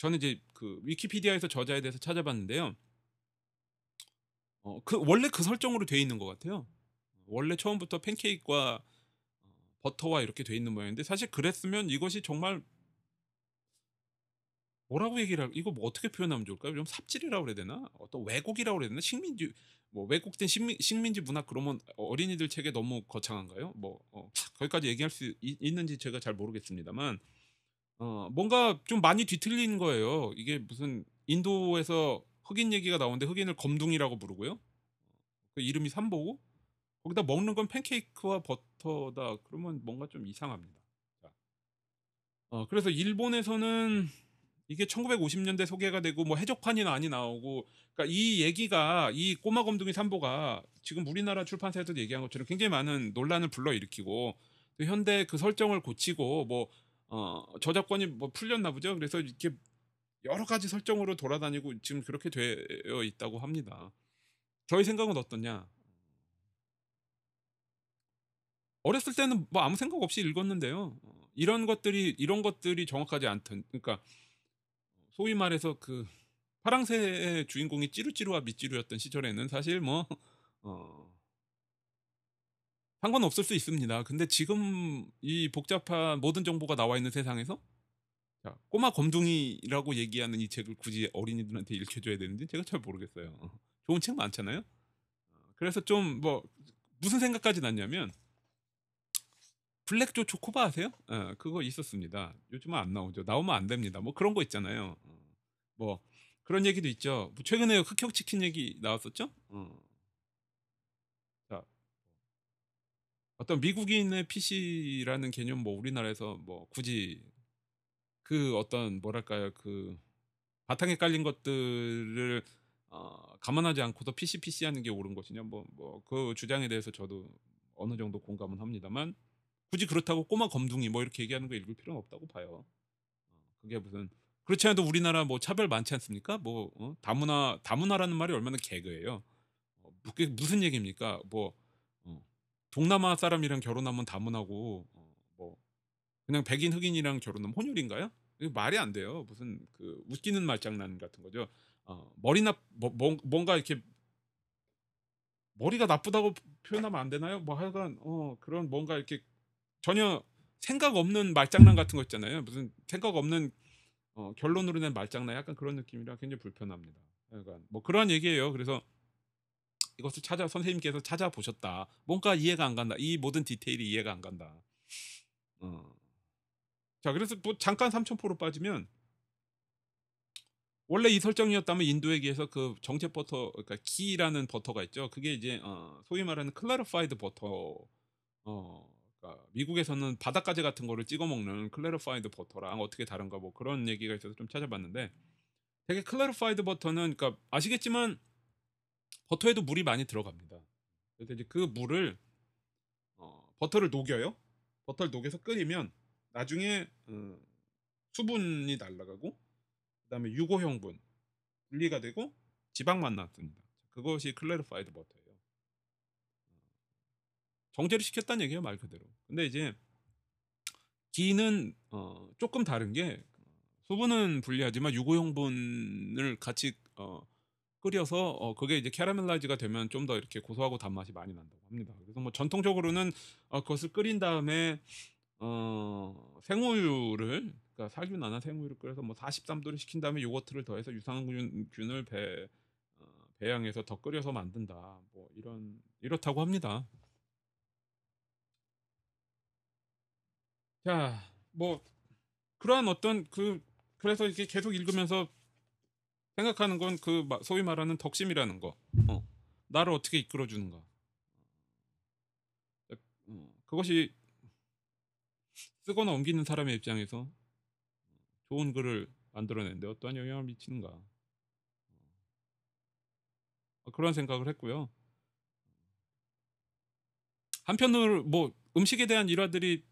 저는 이제 그 위키피디아에서 저자에 대해서 찾아봤는데요. 어, 그 원래 그 설정으로 돼 있는 것 같아요. 원래 처음부터 팬케이크와 어, 버터와 이렇게 돼 있는 모양인데 사실 그랬으면 이것이 정말 뭐라고 얘기를 할, 이거 뭐 어떻게 표현하면 좋을까요? 좀 삽질이라고 그래야 되나? 어떤 왜곡이라고 그래야 되나? 식민지 뭐 왜곡된 식민, 식민지 문학 그러면 어린이들 책에 너무 거창한가요? 뭐 어, 거기까지 얘기할 수 있, 있는지 제가 잘 모르겠습니다만 어, 뭔가 좀 많이 뒤틀린 거예요. 이게 무슨 인도에서 흑인 얘기가 나오는데 흑인을 검둥이라고 부르고요. 그 이름이 삼보고 거기다 먹는 건 팬케이크와 버터다. 그러면 뭔가 좀 이상합니다. 자. 어, 그래서 일본에서는 이게 1950년대 소개가 되고 뭐 해적판이 많이 나오고 그러니까 이 얘기가 이 꼬마 검둥이 삼보가 지금 우리나라 출판사에서도 얘기한 것처럼 굉장히 많은 논란을 불러일으키고 또 현대 그 설정을 고치고 뭐 어, 저작권이 뭐 풀렸나 보죠. 그래서 이렇게 여러 가지 설정으로 돌아다니고 지금 그렇게 되어 있다고 합니다. 저희 생각은 어떠냐? 어렸을 때는 뭐 아무 생각 없이 읽었는데요. 어, 이런 것들이 이런 것들이 정확하지 않던 그러니까 소위 말해서 그 파랑새의 주인공이 찌루찌루와 밑찌루였던 시절에는 사실 뭐 어, 상관없을 수 있습니다. 근데 지금 이 복잡한 모든 정보가 나와 있는 세상에서 자, 꼬마 검둥이라고 얘기하는 이 책을 굳이 어린이들한테 읽혀줘야 되는지 제가 잘 모르겠어요. 어, 좋은 책 많잖아요. 어, 그래서 좀 뭐 무슨 생각까지 났냐면 블랙조 초코바 아세요? 어, 그거 있었습니다. 요즘은 안 나오죠. 나오면 안 됩니다. 뭐 그런 거 있잖아요. 어, 뭐 그런 얘기도 있죠. 뭐 최근에 흑형 치킨 얘기 나왔었죠. 어. 자, 어떤 미국인의 PC라는 개념 뭐 우리나라에서 뭐 굳이 그 어떤 뭐랄까요 그 바탕에 깔린 것들을 어, 감안하지 않고서 PC PC 하는 게 옳은 것이냐 뭐 뭐 그 주장에 대해서 저도 어느 정도 공감은 합니다만 굳이 그렇다고 꼬마 검둥이 뭐 이렇게 얘기하는 거 읽을 필요는 없다고 봐요. 어, 그게 무슨 그렇지 않아도 우리나라 뭐 차별 많지 않습니까? 뭐 어? 다문화 다문화라는 말이 얼마나 개그예요. 어, 그게 무슨 얘기입니까? 뭐 어, 동남아 사람이랑 결혼하면 다문화고 어, 뭐 그냥 백인 흑인이랑 결혼하면 혼혈인가요? 말이 안 돼요. 무슨 그 웃기는 말장난 같은 거죠. 어, 머리나 뭐, 뭐, 뭔가 이렇게 머리가 나쁘다고 표현하면 안 되나요? 뭐 하여간 어 그런 뭔가 이렇게 전혀 생각 없는 말장난 같은 거 있잖아요. 무슨 생각 없는 어, 결론으로 낸 말장난 약간 그런 느낌이라 굉장히 불편합니다. 약간 뭐 그런 얘기예요. 그래서 이것을 찾아 선생님께서 찾아보셨다. 뭔가 이해가 안 간다. 이 모든 디테일이 이해가 안 간다. 어. 자, 그래서 뭐 잠깐 삼천포로 빠지면 원래 이 설정이었다면 인도에게서 그 정제 버터, 그러니까 기라는 버터가 있죠. 그게 이제 어, 소위 말하는 clarified butter, 어, 그러니까 미국에서는 바닷가재 같은 거를 찍어 먹는 clarified butter랑 어떻게 다른가 뭐 그런 얘기가 있어서 좀 찾아봤는데 되게 clarified butter는 그러니까 아시겠지만 버터에도 물이 많이 들어갑니다. 그래서 이제 그 물을 어, 버터를 녹여요. 버터를 녹여서 끓이면 나중에 어, 수분이 날아가고 그다음에 유고형분 분리가 되고 지방만 남습니다. 그것이 clarified butter예요. 정제를 시켰다는 얘기예요 말 그대로. 근데 이제 기는 어, 조금 다른 게 수분은 분리하지만 유고형분을 같이 어, 끓여서 어, 그게 이제 캐러멜라이즈가 되면 좀 더 이렇게 고소하고 단맛이 많이 난다고 합니다. 그래서 뭐 전통적으로는 어, 그것을 끓인 다음에 어, 생우유를 그러니까 살균하나 생우유를 끓여서 뭐 43도를 식힌 다음에 요거트를 더해서 유산균을 배 어, 배양해서 더 끓여서 만든다. 뭐 이런 이렇다고 합니다. 자, 뭐 그러한 어떤 그 그래서 이렇게 계속 읽으면서 생각하는 건 그 소위 말하는 덕심이라는 거. 어, 나를 어떻게 이끌어 주는가. 어, 그것이 쓰거나 옮기는 사람의 입장에서 좋은 글을 만들어내는데 어떠한 영향을 미치는가. 어, 그런 생각을 했고요. 한편으로 뭐 음식에 대한 일화들이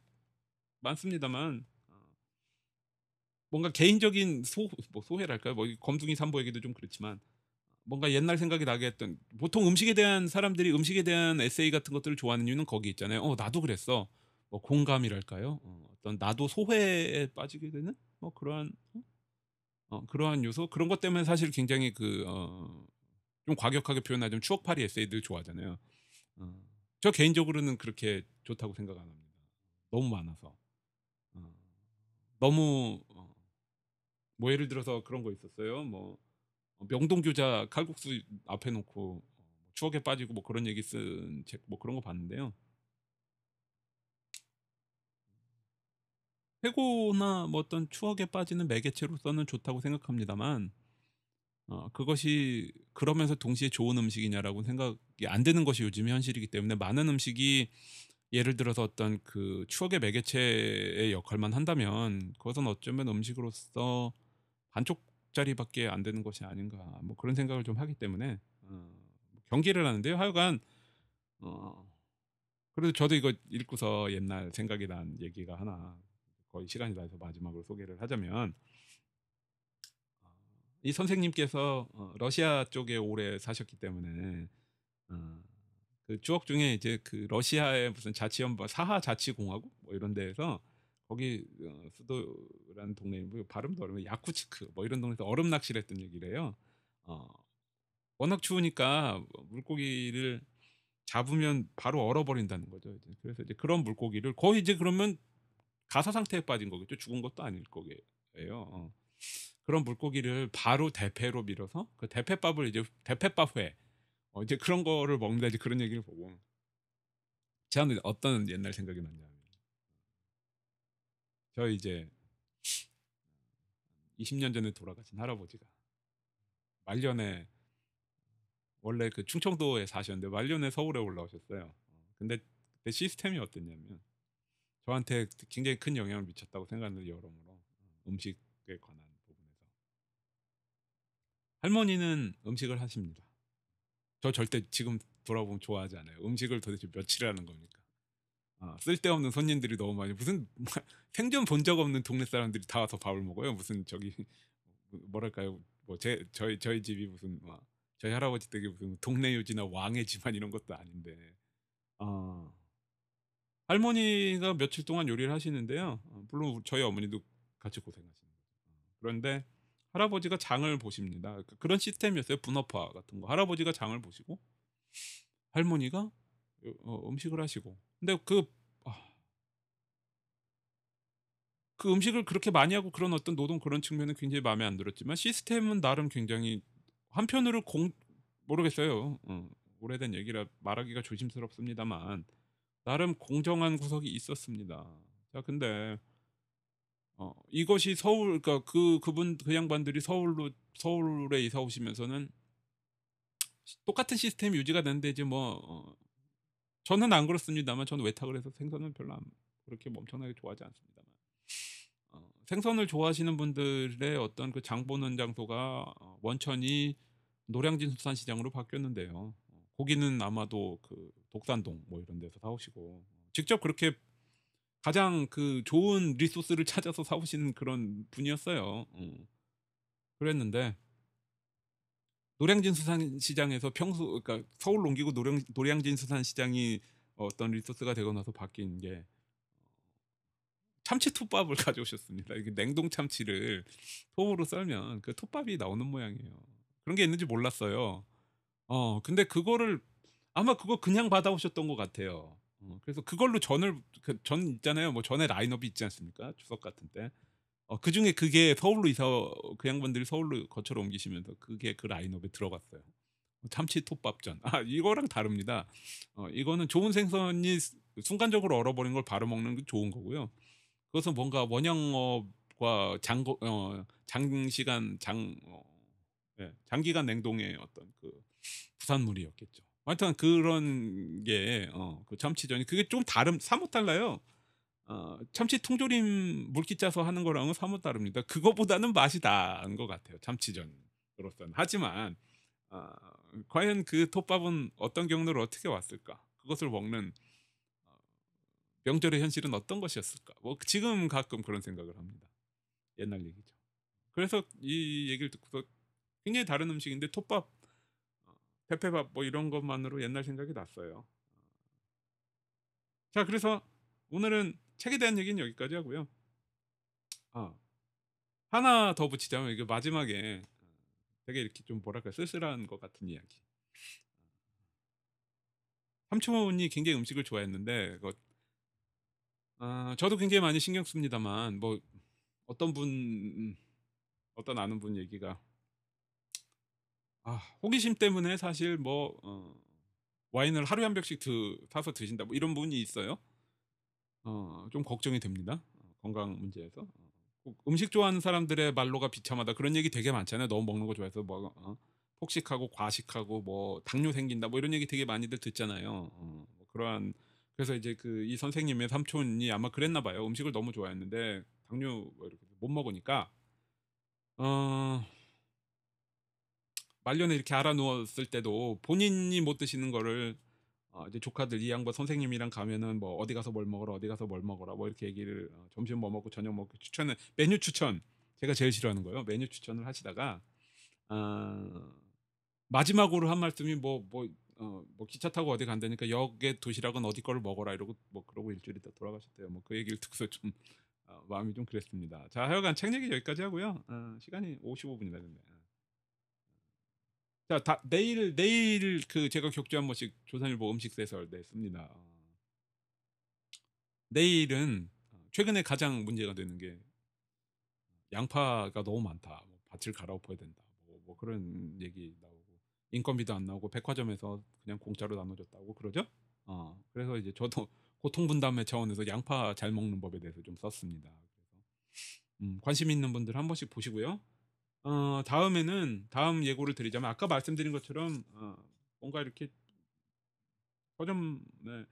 많습니다만 어, 뭔가 개인적인 소, 뭐 소회랄까요? 뭐 검둥이 삼보에게도 좀 그렇지만 뭔가 옛날 생각이 나게 했던 보통 음식에 대한 사람들이 음식에 대한 에세이 같은 것들을 좋아하는 이유는 거기 있잖아요. 어 나도 그랬어. 뭐 공감이랄까요? 어, 떤 나도 소회에 빠지게 되는 뭐 그러한 어? 어, 그러한 요소 그런 것 때문에 사실 굉장히 그 어, 좀 과격하게 표현하자면 추억팔이 에세이들 좋아하잖아요. 어, 저 개인적으로는 그렇게 좋다고 생각 안 합니다. 너무 많아서. 어, 너무 어, 뭐 예를 들어서 그런 거 있었어요. 뭐 어, 명동 교자 칼국수 앞에 놓고 어, 추억에 빠지고 뭐 그런 얘기 쓴 책 뭐 그런 거 봤는데요. 회고나 뭐 어떤 추억에 빠지는 매개체로서는 좋다고 생각합니다만 어, 그것이 그러면서 동시에 좋은 음식이냐라고 생각이 안 되는 것이 요즘 현실이기 때문에 많은 음식이 예를 들어서 어떤 그 추억의 매개체의 역할만 한다면 그것은 어쩌면 음식으로서 반쪽짜리밖에 안 되는 것이 아닌가 뭐 그런 생각을 좀 하기 때문에 어, 경기를 하는데요. 하여간 어 그래도 저도 이거 읽고서 옛날 생각이 난 얘기가 하나 거의 시간이 다 해서 마지막으로 소개를 하자면 어, 이 선생님께서 어, 러시아 쪽에 오래 사셨기 때문에 어, 그 추억 중에 이제 그 러시아의 무슨 자치연방 사하 자치공화국 뭐 이런 데에서 거기 어, 수도라는 동네 뭐 발음도 어려워 야쿠츠크 뭐 이런 동네에서 얼음 낚시를 했던 얘기래요. 어, 워낙 추우니까 물고기를 잡으면 바로 얼어버린다는 거죠. 이제. 그래서 이제 그런 물고기를 거의 이제 그러면 가사 상태에 빠진 거겠죠. 죽은 것도 아닐 거예요. 어. 그런 물고기를 바로 대패로 밀어서 그 대패밥을 이제 대패밥회 어, 이제 그런 거를 먹는다 이제 그런 얘기를 보고 저는 어떤 옛날 생각이 났냐면 저 이제 20년 전에 돌아가신 할아버지가 말년에 원래 그 충청도에 사셨는데 말년에 서울에 올라오셨어요. 근데 그때 시스템이 어땠냐면 저한테 굉장히 큰 영향을 미쳤다고 생각하는 여러모로 음식에 관한 부분에서 할머니는 음식을 하십니다. 저 절대 지금 돌아보면 좋아하지 않아요. 음식을 도대체 며칠 하는 겁니까? 아, 쓸데없는 손님들이 너무 많이 무슨 <laughs> 생전 본 적 없는 동네 사람들이 다 와서 밥을 먹어요. 무슨 저기 <laughs> 뭐랄까요? 뭐 제 저희 저희 집이 무슨 뭐 저희 할아버지 댁이 무슨 동네 유지나 왕의 집안 이런 것도 아닌데 아, 할머니가 며칠 동안 요리를 하시는데요. 어, 물론 저희 어머니도 같이 고생하시는 거죠. 어, 그런데 할아버지가 장을 보십니다. 그러니까 그런 시스템이었어요. 분업화 같은 거. 할아버지가 장을 보시고 할머니가 어, 음식을 하시고. 근데 그, 아, 그 음식을 그렇게 많이 하고 그런 어떤 노동 그런 측면은 굉장히 마음에 안 들었지만 시스템은 나름 굉장히 한편으로 공 모르겠어요. 어, 오래된 얘기라 말하기가 조심스럽습니다만 나름 공정한 구석이 있었습니다. 자, 근데 어, 이것이 서울 그러니까 그 그분 그 양반들이 서울로 서울에 이사 오시면서는 똑같은 시스템이 유지가 되는데 이제 뭐 어, 저는 안 그렇습니다만 저는 외탁을 해서 생선은 별로 안, 그렇게 엄청나게 좋아하지 않습니다만 어, 생선을 좋아하시는 분들의 어떤 그 장 보는 장소가 어, 원천이 노량진 수산시장으로 바뀌었는데요. 어, 고기는 아마도 그 독산동 뭐 이런 데서 사오시고 직접 그렇게 가장 그 좋은 리소스를 <laughs> 찾아서 사오시는 그런 분이었어요. 어. 그랬는데 노량진 수산시장에서 평소 그러니까 서울 옮기고 노량, 노량진 수산시장이 어떤 리소스가 되고 나서 바뀐 게 참치 톱밥을 <laughs> 가져오셨습니다. 이게 냉동 참치를 톱으로 썰면 그 톱밥이 나오는 모양이에요. 그런 게 있는지 몰랐어요. 어, 근데 그거를 아마 그거 그냥 받아오셨던 것 같아요. 어, 그래서 그걸로 전을 그 전 있잖아요. 뭐 전에 라인업이 있지 않습니까? 추석 같은 때. 어, 그 중에 그게 서울로 이사 그 양반들이 서울로 거처로 옮기시면서 그게 그 라인업에 들어갔어요. 참치 톱밥전. 아 이거랑 다릅니다. 어, 이거는 좋은 생선이 순간적으로 얼어버린 걸 바로 먹는 게 좋은 거고요. 그것은 뭔가 원형업과 장 어, 장시간 장 어, 예, 장기간 냉동의 어떤 그 부산물이었겠죠. 하여튼 그런 게 어, 그 참치전이 그게 좀 다름 사뭇 달라요. 어, 참치 통조림 물기 짜서 하는 거랑은 사뭇 다릅니다. 그거보다는 맛이 나은 것 같아요. 참치전으로서는. 하지만 어, 과연 그 톱밥은 어떤 경로를 어떻게 왔을까? 그것을 먹는 어, 명절의 현실은 어떤 것이었을까? 뭐 지금 가끔 그런 생각을 합니다. 옛날 얘기죠. 그래서 이 얘기를 듣고서 굉장히 다른 음식인데 톱밥 페페밥 뭐 이런 것만으로 옛날 생각이 났어요. 자, 그래서 오늘은 책에 대한 얘기는 여기까지 하고요. 아, 하나 더 붙이자면 이게 마지막에 되게 이렇게 좀 뭐랄까 쓸쓸한 것 같은 이야기. 삼촌이 굉장히 음식을 좋아했는데 그 아, 저도 굉장히 많이 신경 씁니다만 뭐 어떤 분 어떤 아는 분 얘기가 아, 호기심 때문에 사실 뭐 어, 와인을 하루에 한 병씩 드, 사서 드신다 뭐 이런 분이 있어요. 어, 좀 걱정이 됩니다. 어, 건강 문제에서. 어, 음식 좋아하는 사람들의 말로가 비참하다 그런 얘기 되게 많잖아요. 너무 먹는 거 좋아해서 뭐 어, 폭식하고 과식하고 뭐 당뇨 생긴다 뭐 이런 얘기 되게 많이들 듣잖아요. 어, 뭐 그러한 그래서 이제 그 이 선생님의 삼촌이 아마 그랬나 봐요. 음식을 너무 좋아했는데 당뇨 뭐 이렇게 못 먹으니까 어 말년에 이렇게 알아 누웠을 때도 본인이 못 드시는 거를 어, 이제 조카들 이 양반 선생님이랑 가면은 뭐 어디 가서 뭘 먹어라 어디 가서 뭘 먹어라 뭐 이렇게 얘기를 어, 점심 뭐 먹고 저녁 먹고 추천을 메뉴 추천. 제가 제일 싫어하는 거예요. 메뉴 추천을 하시다가 아, 마지막으로 한 말씀이 뭐뭐 어, 뭐 기차 타고 어디 간다니까 역에 도시락은 어디 거를 먹어라 이러고 뭐 그러고 일주일 있다 돌아가셨대요. 뭐 그 얘기를 듣고서 좀 어, 마음이 좀 그랬습니다. 자 하여간 책 얘기 여기까지 하고요. 어, 시간이 55분이나 됐네 자, 다, 내일 내일 그 제가 격주 한 번씩 조선일보 음식 세설 냈습니다. 어. 내일은 최근에 가장 문제가 되는 게 양파가 너무 많다. 뭐 밭을 갈아엎어야 된다. 뭐, 뭐 그런 얘기 나오고 인건비도 안 나오고 백화점에서 그냥 공짜로 나눠줬다고 그러죠. 어, 그래서 이제 저도 <laughs> 고통 분담의 차원에서 양파 잘 먹는 법에 대해서 좀 썼습니다. 그래서 음, 관심 있는 분들 한 번씩 보시고요. 어, 다음에는 다음 예고를 드리자면 아까 말씀드린 것처럼 어, 뭔가 이렇게 서점 네,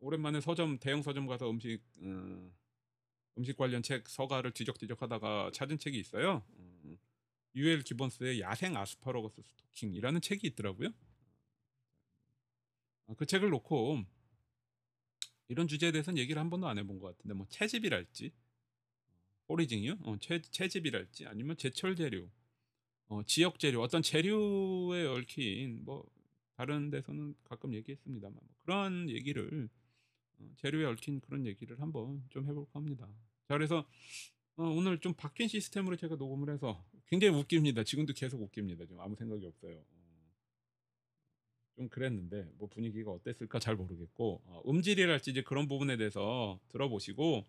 오랜만에 서점 대형 서점 가서 음식 어, 음식 관련 책 서가를 뒤적뒤적하다가 찾은 책이 있어요. 어, 유엘 기본스의 야생 아스파라거스 스토킹이라는 책이 있더라고요. 어, 그 책을 놓고 이런 주제에 대해서는 얘기를 한 번도 안 해본 것 같은데 뭐 채집이랄지 포리징이요? 어, 채, 채집이랄지 아니면 제철 재료, 어, 지역 재료, 어떤 재료에 얽힌 뭐 다른 데서는 가끔 얘기했습니다만 뭐 그런 얘기를 어, 재료에 얽힌 그런 얘기를 한번 좀 해볼까 합니다. 자 그래서 어, 오늘 좀 바뀐 시스템으로 제가 녹음을 해서 굉장히 웃깁니다. 지금도 계속 웃깁니다. 지금 아무 생각이 없어요. 어, 좀 그랬는데 뭐 분위기가 어땠을까 잘 모르겠고 어, 음질이랄지 이제 그런 부분에 대해서 들어보시고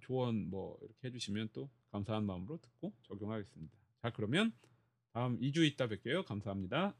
조언 뭐 이렇게 해주시면 또 감사한 마음으로 듣고 적용하겠습니다. 자 그러면 다음 2주 있다 뵐게요. 감사합니다.